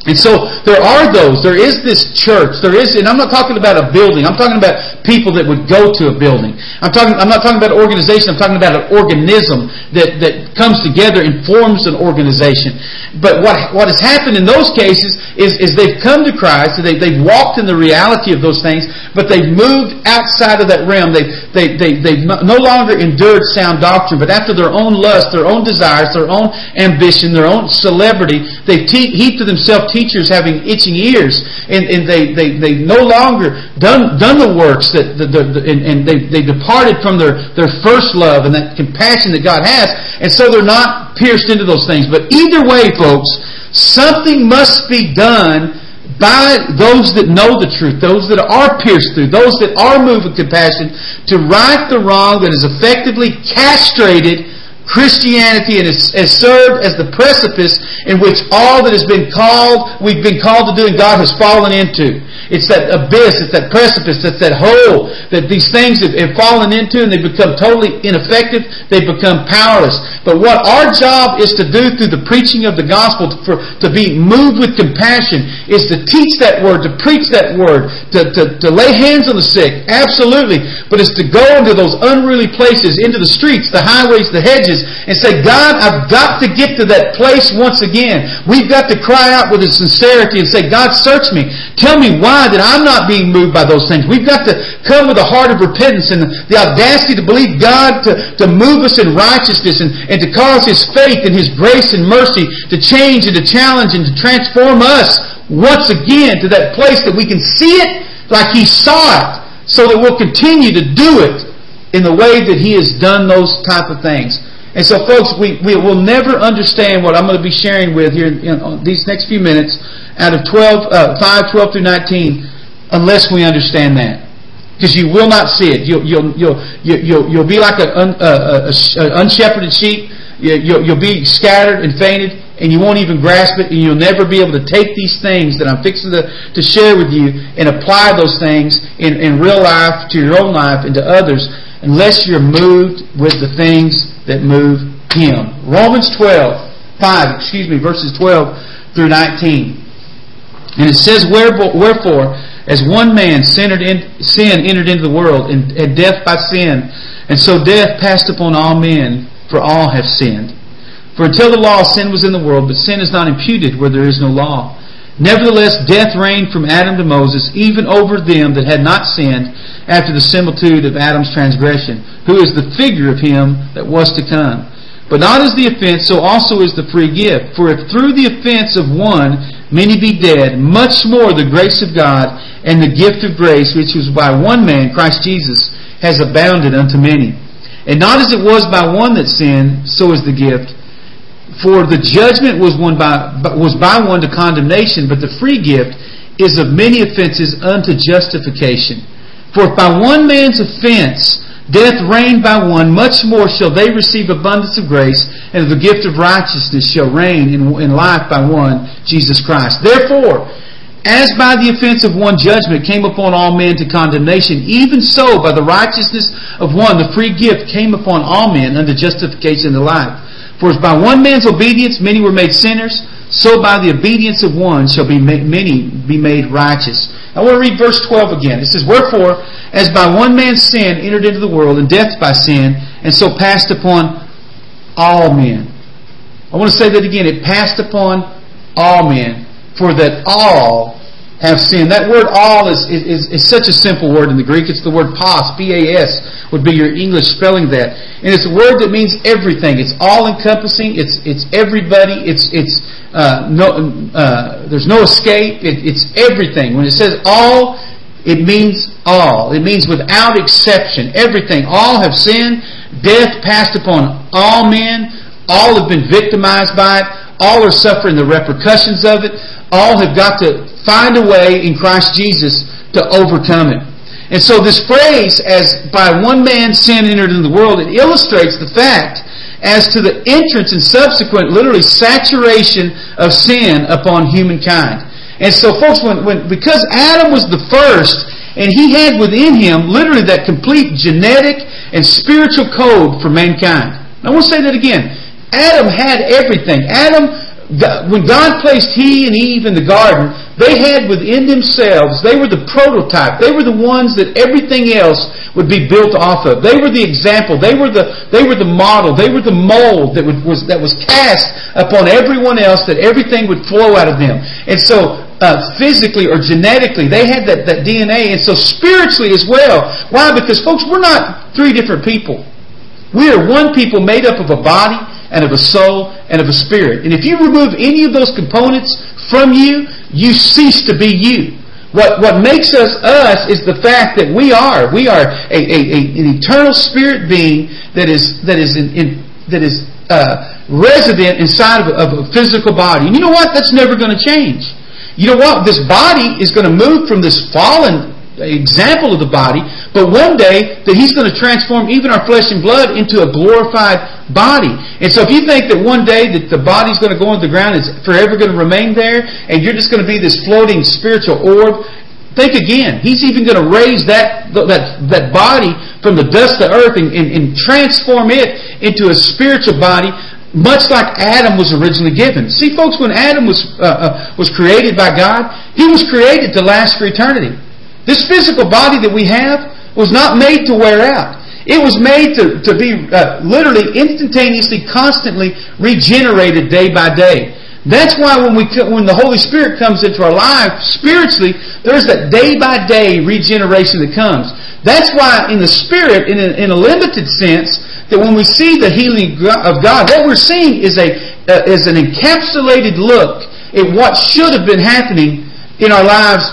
And so there are those. There is this church. There is, and I'm not talking about a building. I'm talking about people that would go to a building. I'm talking. I'm not talking about an organization. I'm talking about an organism that that comes together and forms an organization. But what what has happened in those cases is is they've come to Christ. They they've walked in the reality of those things, but they've moved outside of that realm. They they they they've no longer endured sound doctrine, but after their own lust, their own desires, their own ambition, their own celebrity, they've heaped to themselves teachers having itching ears, and, and they, they, they no longer done, done the works that the, the, the, and, and they, they departed from their, their first love and that compassion that God has, and so they're not pierced into those things. But either way, folks, something must be done by those that know the truth, those that are pierced through, those that are moved with compassion, to right the wrong that has effectively castrated Christianity has, has, served as the precipice in which all that has been called, we've been called to do and God has fallen into. It's that abyss, it's that precipice, it's that hole that these things have, have fallen into and they become totally ineffective, they become powerless. But what our job is to do through the preaching of the gospel, for, to be moved with compassion, is to teach that word, to preach that word, to, to, to lay hands on the sick, absolutely. But it's to go into those unruly places, into the streets, the highways, the hedges, and say, God, I've got to get to that place once again. We've got to cry out with a sincerity and say, God, search me. Tell me why that I'm not being moved by those things. We've got to come with a heart of repentance and the audacity to believe God to, to move us in righteousness and, and to cause His faith and His grace and mercy to change and to challenge and to transform us once again to that place that we can see it like He saw it so that we'll continue to do it in the way that He has done those type of things. And so, folks, we, we will never understand what I'm going to be sharing with here in, these next few minutes out of 12, uh, 5, 12 through 19 unless we understand that. Because you will not see it. You'll, you'll, you'll, you'll, you'll be like an un, uh, unshepherded sheep. You'll, you'll be scattered and fainted, and you won't even grasp it, and you'll never be able to take these things that I'm fixing to, to share with you and apply those things in, in real life to your own life and to others unless you're moved with the things that move Him. Romans 12, 5, excuse me, verses 12 through 19. And it says, Wherefore, as one man sin entered into the world, and death by sin, and so death passed upon all men, for all have sinned. For until the law, sin was in the world, but sin is not imputed where there is no law. Nevertheless, death reigned from Adam to Moses, even over them that had not sinned, after the similitude of Adam's transgression, who is the figure of him that was to come. But not as the offense, so also is the free gift. For if through the offense of one many be dead, much more the grace of God and the gift of grace, which was by one man, Christ Jesus, has abounded unto many. And not as it was by one that sinned, so is the gift. For the judgment was, one by, was by one to condemnation, but the free gift is of many offenses unto justification. For if by one man's offense death reigned by one, much more shall they receive abundance of grace, and the gift of righteousness shall reign in, in life by one, Jesus Christ. Therefore, as by the offense of one judgment came upon all men to condemnation, even so by the righteousness of one the free gift came upon all men unto justification of life. For as by one man's obedience many were made sinners, so by the obedience of one shall be many be made righteous. I want to read verse 12 again. It says, Wherefore, as by one man's sin entered into the world, and death by sin, and so passed upon all men. I want to say that again. It passed upon all men, for that all have sinned. That word all is, is, is, such a simple word in the Greek. It's the word pas, P-A-S, would be your English spelling that. And it's a word that means everything. It's all encompassing. It's, it's everybody. It's, it's, uh, no, uh, there's no escape. It, it's everything. When it says all, it means all. It means without exception. Everything. All have sinned. Death passed upon all men. All have been victimized by it. All are suffering the repercussions of it. All have got to find a way in Christ Jesus to overcome it. And so this phrase, as by one man sin entered into the world, it illustrates the fact as to the entrance and subsequent, literally, saturation of sin upon humankind. And so, folks, when, when, because Adam was the first, and he had within him literally that complete genetic and spiritual code for mankind. I want to say that again. Adam had everything. Adam when God placed he and Eve in the garden, they had within themselves, they were the prototype. They were the ones that everything else would be built off of. They were the example. They were the, they were the model. They were the mold that was, that was cast upon everyone else that everything would flow out of them. And so, uh, physically or genetically, they had that, that DNA. And so spiritually as well. Why? Because folks, we're not three different people. We are one people made up of a body and of a soul and of a spirit. And if you remove any of those components from you, you cease to be you. What, what makes us us is the fact that we are. We are a, a, a an eternal spirit being that is, that is, in, in that is uh, resident inside of a, of a physical body. And you know what? That's never going to change. you know what? This body is going to move from this fallen example of the body, but one day that He's going to transform even our flesh and blood into a glorified body. And so if you think that one day that the body's going to go into the ground, it's forever going to remain there, and you're just going to be this floating spiritual orb, think again. He's even going to raise that, that, that body from the dust of earth and, and, and transform it into a spiritual body much like Adam was originally given. See, folks, when Adam was uh, uh, was created by God, he was created to last for eternity. This physical body that we have was not made to wear out. It was made to, to be uh, literally instantaneously, constantly regenerated day by day. That's why when we when the Holy Spirit comes into our life spiritually, there's that day by day regeneration that comes. That's why in the Spirit, in a, in a limited sense, that when we see the healing of God, what we're seeing is a uh, is an encapsulated look at what should have been happening in our lives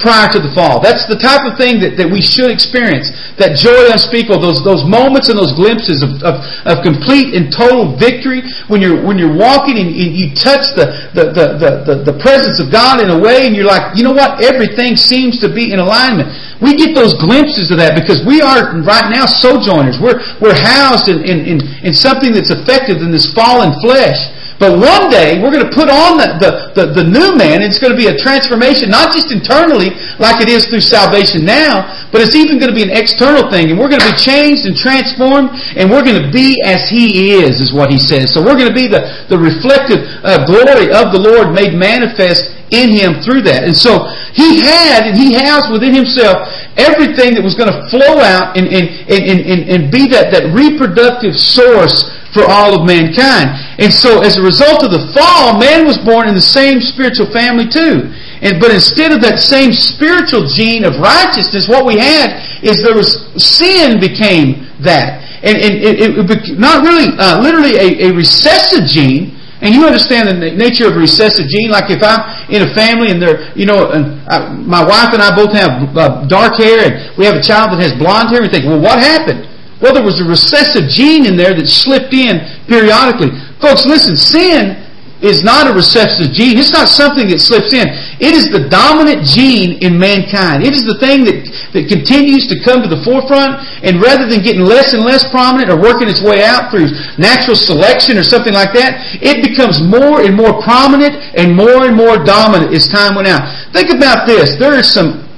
prior to the fall. That's the type of thing that, that we should experience. That joy unspeakable, those, those moments and those glimpses of, of, of complete and total victory when you're, when you're walking and you, you touch the, the, the, the, the presence of God in a way and you're like, you know what? Everything seems to be in alignment. We get those glimpses of that because we are right now sojourners. We're, we're housed in, in, in, in something that's effective in this fallen flesh. But one day, we're going to put on the, the, the, the, new man. And it's going to be a transformation, not just internally, like it is through salvation now, but it's even going to be an external thing. And we're going to be changed and transformed, and we're going to be as he is, is what he says. So we're going to be the, the reflective uh, glory of the Lord made manifest in him through that. And so he had and he has within himself everything that was going to flow out and, and, and, and, and be that, that reproductive source for all of mankind. And so as a result of the fall, man was born in the same spiritual family too. And, but instead of that same spiritual gene of righteousness, what we had is there was sin became that. And, and it, it, not really, uh, literally a, a recessive gene, and you understand the nature of a recessive gene. Like if I'm in a family and they're, you know, and I, my wife and I both have uh, dark hair and we have a child that has blonde hair, we think, well, what happened? Well, there was a recessive gene in there that slipped in periodically. Folks, listen, sin is not a recessive gene. It's not something that slips in. It is the dominant gene in mankind. It is the thing that, that continues to come to the forefront, and rather than getting less and less prominent or working its way out through natural selection or something like that, it becomes more and more prominent and more and more dominant as time went out. Think about this. There are some,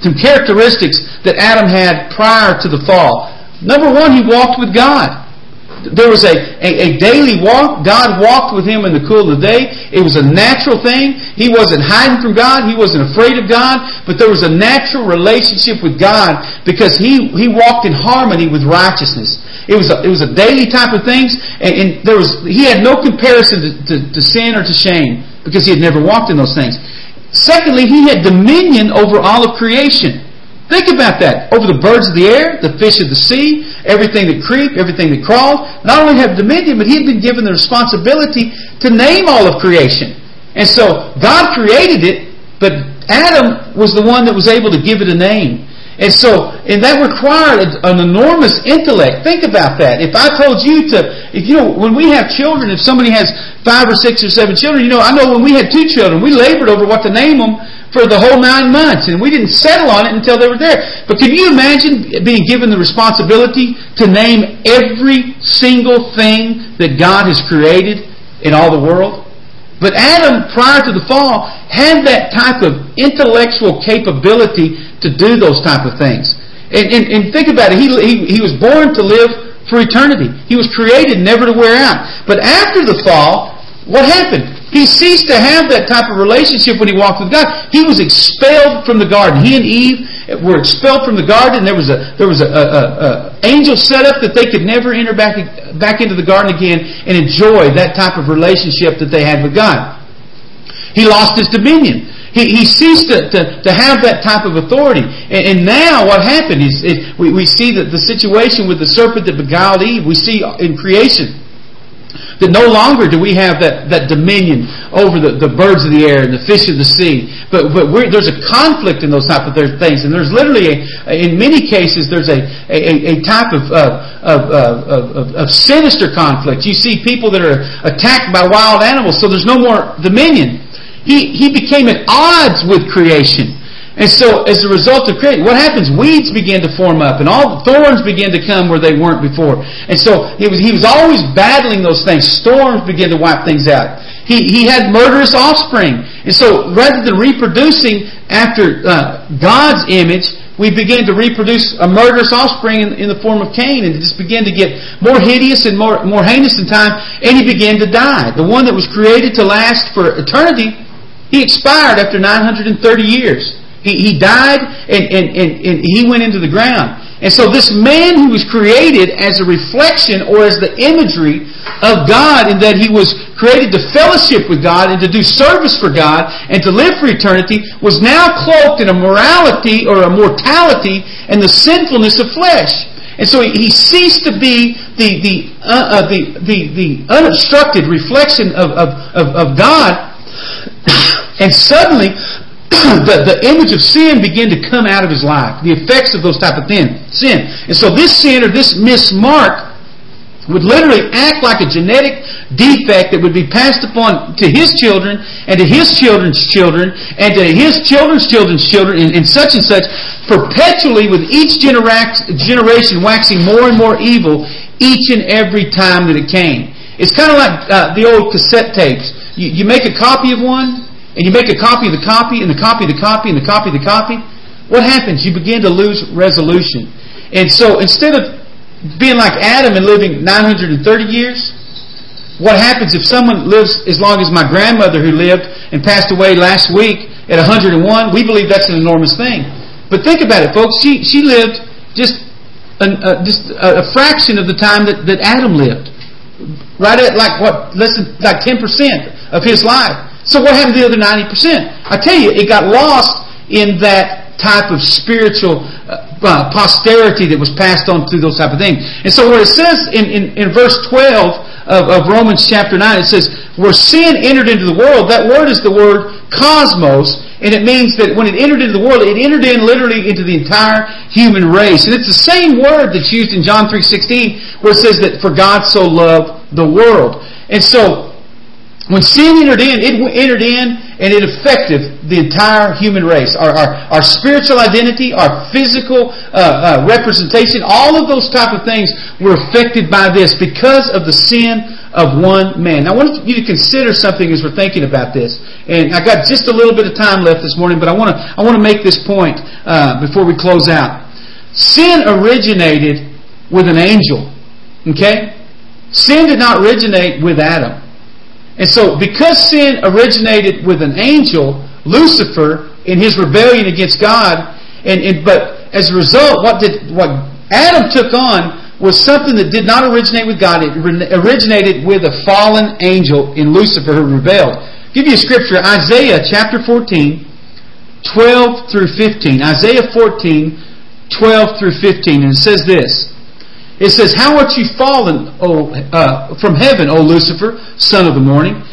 some characteristics that Adam had prior to the fall. Number one, he walked with God. There was a, a, a, daily walk. God walked with him in the cool of the day. It was a natural thing. He wasn't hiding from God. He wasn't afraid of God. But there was a natural relationship with God because he, he walked in harmony with righteousness. It was a, it was a daily type of things. And, and there was, he had no comparison to, to, to sin or to shame because he had never walked in those things. Secondly, he had dominion over all of creation. Think about that. Over the birds of the air, the fish of the sea, everything that creep, everything that crawled. Not only have dominion, but he had been given the responsibility to name all of creation. And so God created it, but Adam was the one that was able to give it a name. And so, and that required an enormous intellect. Think about that. If I told you to, if you know, when we have children, if somebody has five or six or seven children, you know, I know when we had two children, we labored over what to name them for the whole nine months, and we didn't settle on it until they were there. But can you imagine being given the responsibility to name every single thing that God has created in all the world? But Adam, prior to the fall, had that type of intellectual capability to do those type of things. And, and, and think about it. He, he, he was born to live for eternity. He was created never to wear out. But after the fall, what happened? He ceased to have that type of relationship when he walked with God. He was expelled from the garden. He and Eve were expelled from the garden. There was a there was a, a, a angel set up that they could never enter back back into the garden again and enjoy that type of relationship that they had with God. He lost his dominion. He, he ceased to, to, to have that type of authority. And, and now what happened is, we, we see that the situation with the serpent that beguiled Eve, we see in creation that no longer do we have that, that dominion over the, the birds of the air and the fish of the sea. But, but there's a conflict in those type of things. And there's literally, a, in many cases, there's a, a, a type of, of, of, of, of sinister conflict. You see people that are attacked by wild animals, so there's no more dominion. He, he became at odds with creation. And so, as a result of creation, what happens? Weeds begin to form up, and all the thorns begin to come where they weren't before. And so, he was, he was always battling those things. Storms begin to wipe things out. He, he had murderous offspring. And so, rather than reproducing after uh, God's image, we began to reproduce a murderous offspring in, in, the form of Cain, and it just began to get more hideous and more, more heinous in time, and he began to die. The one that was created to last for eternity, he expired after 930 years. He, he died and, and, and, and he went into the ground. And so this man who was created as a reflection or as the imagery of God in that he was created to fellowship with God and to do service for God and to live for eternity was now cloaked in a morality or a mortality and the sinfulness of flesh. And so he ceased to be the, the, uh, uh, the, the, the unobstructed reflection of, of, of, of God. and suddenly the, the image of sin began to come out of his life. The effects of those type of sin. Sin. And so this sin or this mismark would literally act like a genetic defect that would be passed upon to his children and to his children's children and to his children's children's children and, and such and such perpetually with each generation waxing more and more evil each and every time that it came. It's kind of like uh, the old cassette tapes. You, you make a copy of one and you make a copy of the copy and the copy of the copy and the copy of the copy, what happens? You begin to lose resolution. And so instead of being like Adam and living 930 years, what happens if someone lives as long as my grandmother who lived and passed away last week at 101? We believe that's an enormous thing. But think about it, folks. She, she lived just, an, uh, just a, a fraction of the time that, that Adam lived. Right at like what, less than like 10% of his life. So what happened to the other 90%? I tell you, it got lost in that type of spiritual uh, uh, posterity that was passed on through those type of things. And so where it says in, in, in verse 12 of, of Romans chapter 9, it says, where sin entered into the world, that word is the word cosmos, and it means that when it entered into the world, it entered in literally into the entire human race. And it's the same word that's used in John 3.16 where it says that for God so loved the world. And so when sin entered in, it entered in and it affected the entire human race. Our, our, our spiritual identity, our physical uh, uh, representation, all of those type of things were affected by this because of the sin of one man. Now, I want you to consider something as we're thinking about this. And I got just a little bit of time left this morning, but I want to I want to make this point uh, before we close out. Sin originated with an angel. Okay, sin did not originate with Adam. And so, because sin originated with an angel, Lucifer, in his rebellion against God, and, and but as a result, what did what Adam took on was something that did not originate with God. It originated with a fallen angel in Lucifer who rebelled. I'll give you a scripture, Isaiah chapter 14, 12 through 15. Isaiah 14, 12 through 15. And it says this. It says, How art you fallen o, uh, from heaven, O Lucifer, son of the morning?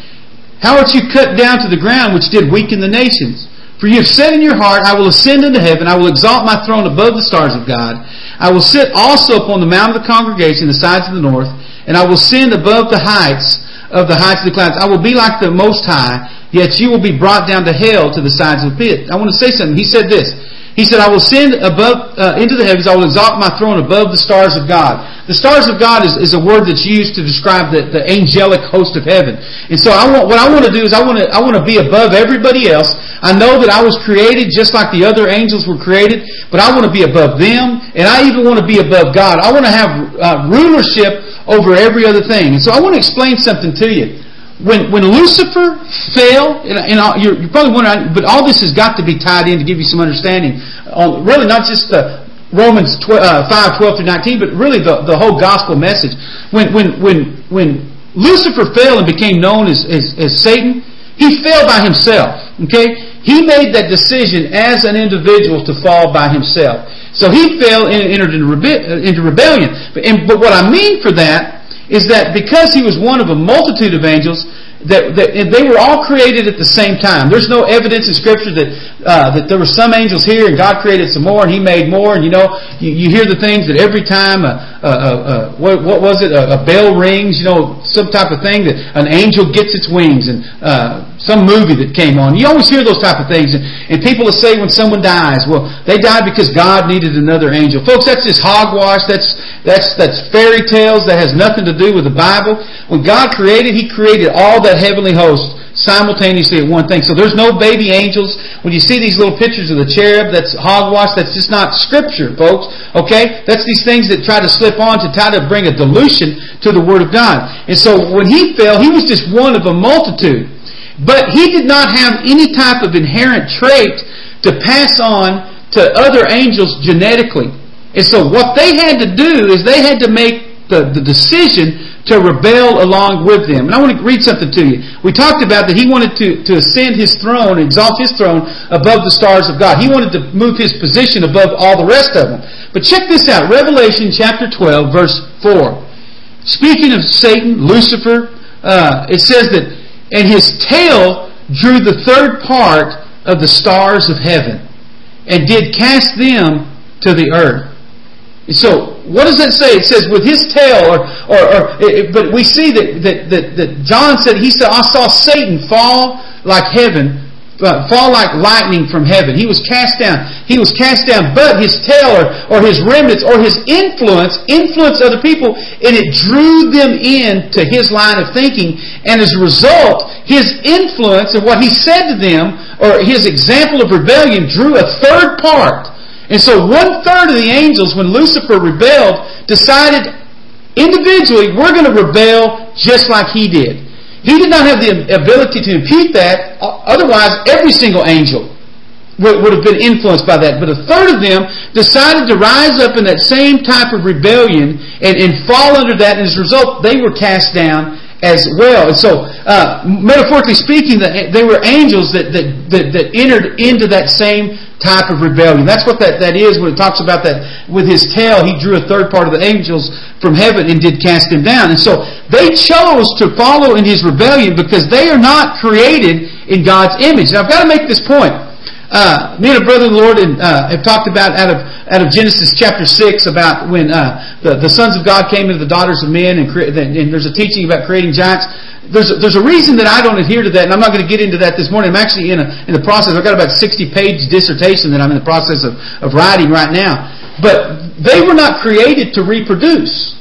How art you cut down to the ground, which did weaken the nations? For you have said in your heart, I will ascend into heaven, I will exalt my throne above the stars of God. I will sit also upon the mount of the congregation, the sides of the north, and I will ascend above the heights of the heights of the clouds. I will be like the Most High, yet you will be brought down to hell to the sides of the pit. I want to say something. He said this. He said, I will send above, uh, into the heavens, I will exalt my throne above the stars of God. The stars of God is, is a word that's used to describe the, the angelic host of heaven. And so I want, what I want to do is I want to, I want to be above everybody else. I know that I was created just like the other angels were created, but I want to be above them, and I even want to be above God. I want to have uh, rulership over every other thing. And so I want to explain something to you when, when Lucifer fell, and, and you're, you're, probably wondering, but all this has got to be tied in to give you some understanding on really not just the Romans 12, uh, 5, 12 through 19, but really the, the whole gospel message. When, when, when, when Lucifer fell and became known as, as, as Satan, he fell by himself. Okay? He made that decision as an individual to fall by himself. So he fell and entered into, uh, into rebellion. But, and, but what I mean for that is that because he was one of a multitude of angels, that, that they were all created at the same time. There's no evidence in Scripture that uh, that there were some angels here and God created some more and He made more. And you know, you, you hear the things that every time a, a, a, what, what was it? A, a, bell rings, you know, some type of thing that an angel gets its wings and uh, some movie that came on. You always hear those type of things. And, and people will say when someone dies, well, they died because God needed another angel. Folks, that's just hogwash. That's that's that's fairy tales. That has nothing to do with the Bible. When God created, He created all that heavenly host simultaneously at one thing. So there's no baby angels. When you see these little pictures of the cherub, that's hogwash. That's just not scripture, folks. Okay? That's these things that try to slip on to try to bring a dilution to the Word of God. And so when he fell, he was just one of a multitude. But he did not have any type of inherent trait to pass on to other angels genetically. And so what they had to do is they had to make the, the decision to rebel along with them. And I want to read something to you. We talked about that he wanted to, to ascend his throne, exalt his throne above the stars of God. He wanted to move his position above all the rest of them. But check this out. Revelation chapter 12, verse 4. Speaking of Satan, Lucifer, uh, it says that, and his tail drew the third part of the stars of heaven and did cast them to the earth. So, what does that say? It says, with his tail, or, or, or it, but we see that, that, that, that, John said, he said, I saw Satan fall like heaven, uh, fall like lightning from heaven. He was cast down. He was cast down, but his tail, or, or his remnants, or his influence, influenced other people, and it drew them into his line of thinking, and as a result, his influence and what he said to them, or his example of rebellion, drew a third part and so one third of the angels, when Lucifer rebelled, decided individually, we're going to rebel just like he did. He did not have the ability to impute that. Otherwise, every single angel would have been influenced by that. But a third of them decided to rise up in that same type of rebellion and, and fall under that. And as a result, they were cast down as well. And so, uh, metaphorically speaking, they were angels that, that, that, that entered into that same type of rebellion. That's what that, that is when it talks about that with his tail, he drew a third part of the angels from heaven and did cast them down. And so they chose to follow in his rebellion because they are not created in God's image. Now I've got to make this point. Uh, me and a brother in the Lord and, uh, have talked about out of out of Genesis chapter six about when uh, the the sons of God came into the daughters of men and, cre- and there's a teaching about creating giants. There's a, there's a reason that I don't adhere to that, and I'm not going to get into that this morning. I'm actually in a, in the process. I've got about 60 page dissertation that I'm in the process of, of writing right now. But they were not created to reproduce.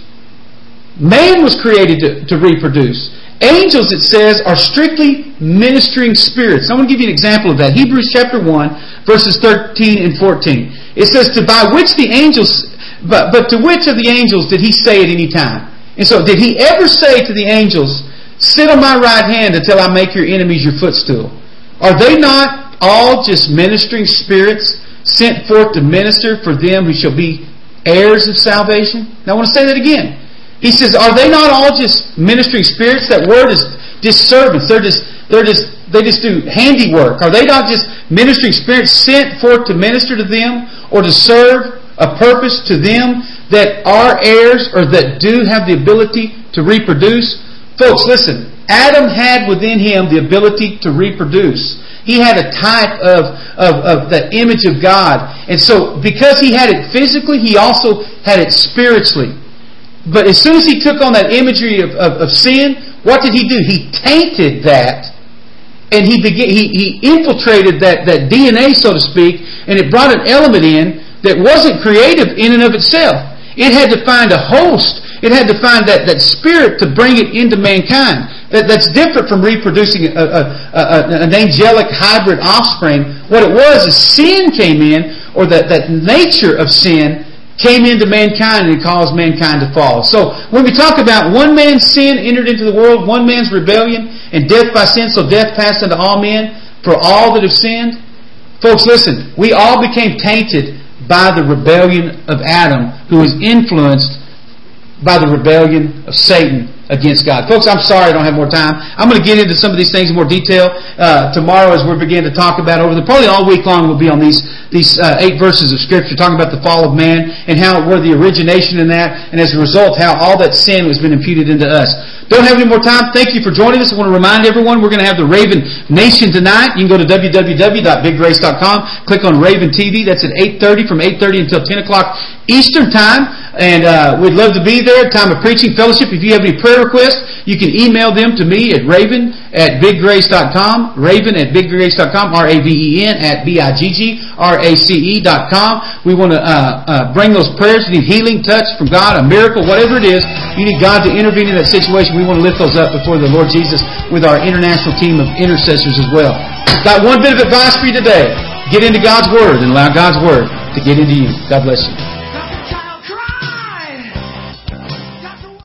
Man was created to, to reproduce. Angels, it says, are strictly ministering spirits. I want to give you an example of that. Hebrews chapter 1, verses 13 and 14. It says, to by which the angels, but, but to which of the angels did he say at any time? And so, did he ever say to the angels, sit on my right hand until I make your enemies your footstool? Are they not all just ministering spirits sent forth to minister for them who shall be heirs of salvation? Now I want to say that again. He says, are they not all just ministering spirits? That word is just servants. They're just, they're just, they just do handiwork. Are they not just ministering spirits sent forth to minister to them or to serve a purpose to them that are heirs or that do have the ability to reproduce? Folks, listen. Adam had within him the ability to reproduce. He had a type of, of, of the image of God. And so, because he had it physically, he also had it spiritually. But as soon as he took on that imagery of, of, of sin, what did he do? He tainted that and he began, he, he infiltrated that, that DNA, so to speak, and it brought an element in that wasn't creative in and of itself. It had to find a host. It had to find that, that spirit to bring it into mankind. That, that's different from reproducing a, a, a, an angelic hybrid offspring. What it was is sin came in, or that, that nature of sin came into mankind and caused mankind to fall. So when we talk about one man's sin entered into the world, one man's rebellion, and death by sin, so death passed unto all men for all that have sinned. Folks, listen, we all became tainted by the rebellion of Adam, who was influenced by the rebellion of Satan against God. Folks, I'm sorry I don't have more time. I'm going to get into some of these things in more detail uh, tomorrow as we begin to talk about over the probably all week long we'll be on these these uh, eight verses of Scripture talking about the fall of man and how we're the origination in that, and as a result, how all that sin has been imputed into us. Don't have any more time. Thank you for joining us. I want to remind everyone we're going to have the Raven Nation tonight. You can go to www.biggrace.com, click on Raven TV. That's at 8.30 from 8.30 until 10 o'clock Eastern Time. And uh, we'd love to be there. Time of preaching fellowship. If you have any requests, you can email them to me at raven at biggrace.com, raven at biggrace.com, R-A-V-E-N at B-I-G-G-R-A-C-E dot com. We want to uh, uh, bring those prayers. You need healing, touch from God, a miracle, whatever it is. You need God to intervene in that situation. We want to lift those up before the Lord Jesus with our international team of intercessors as well. Got one bit of advice for you today. Get into God's Word and allow God's Word to get into you. God bless you.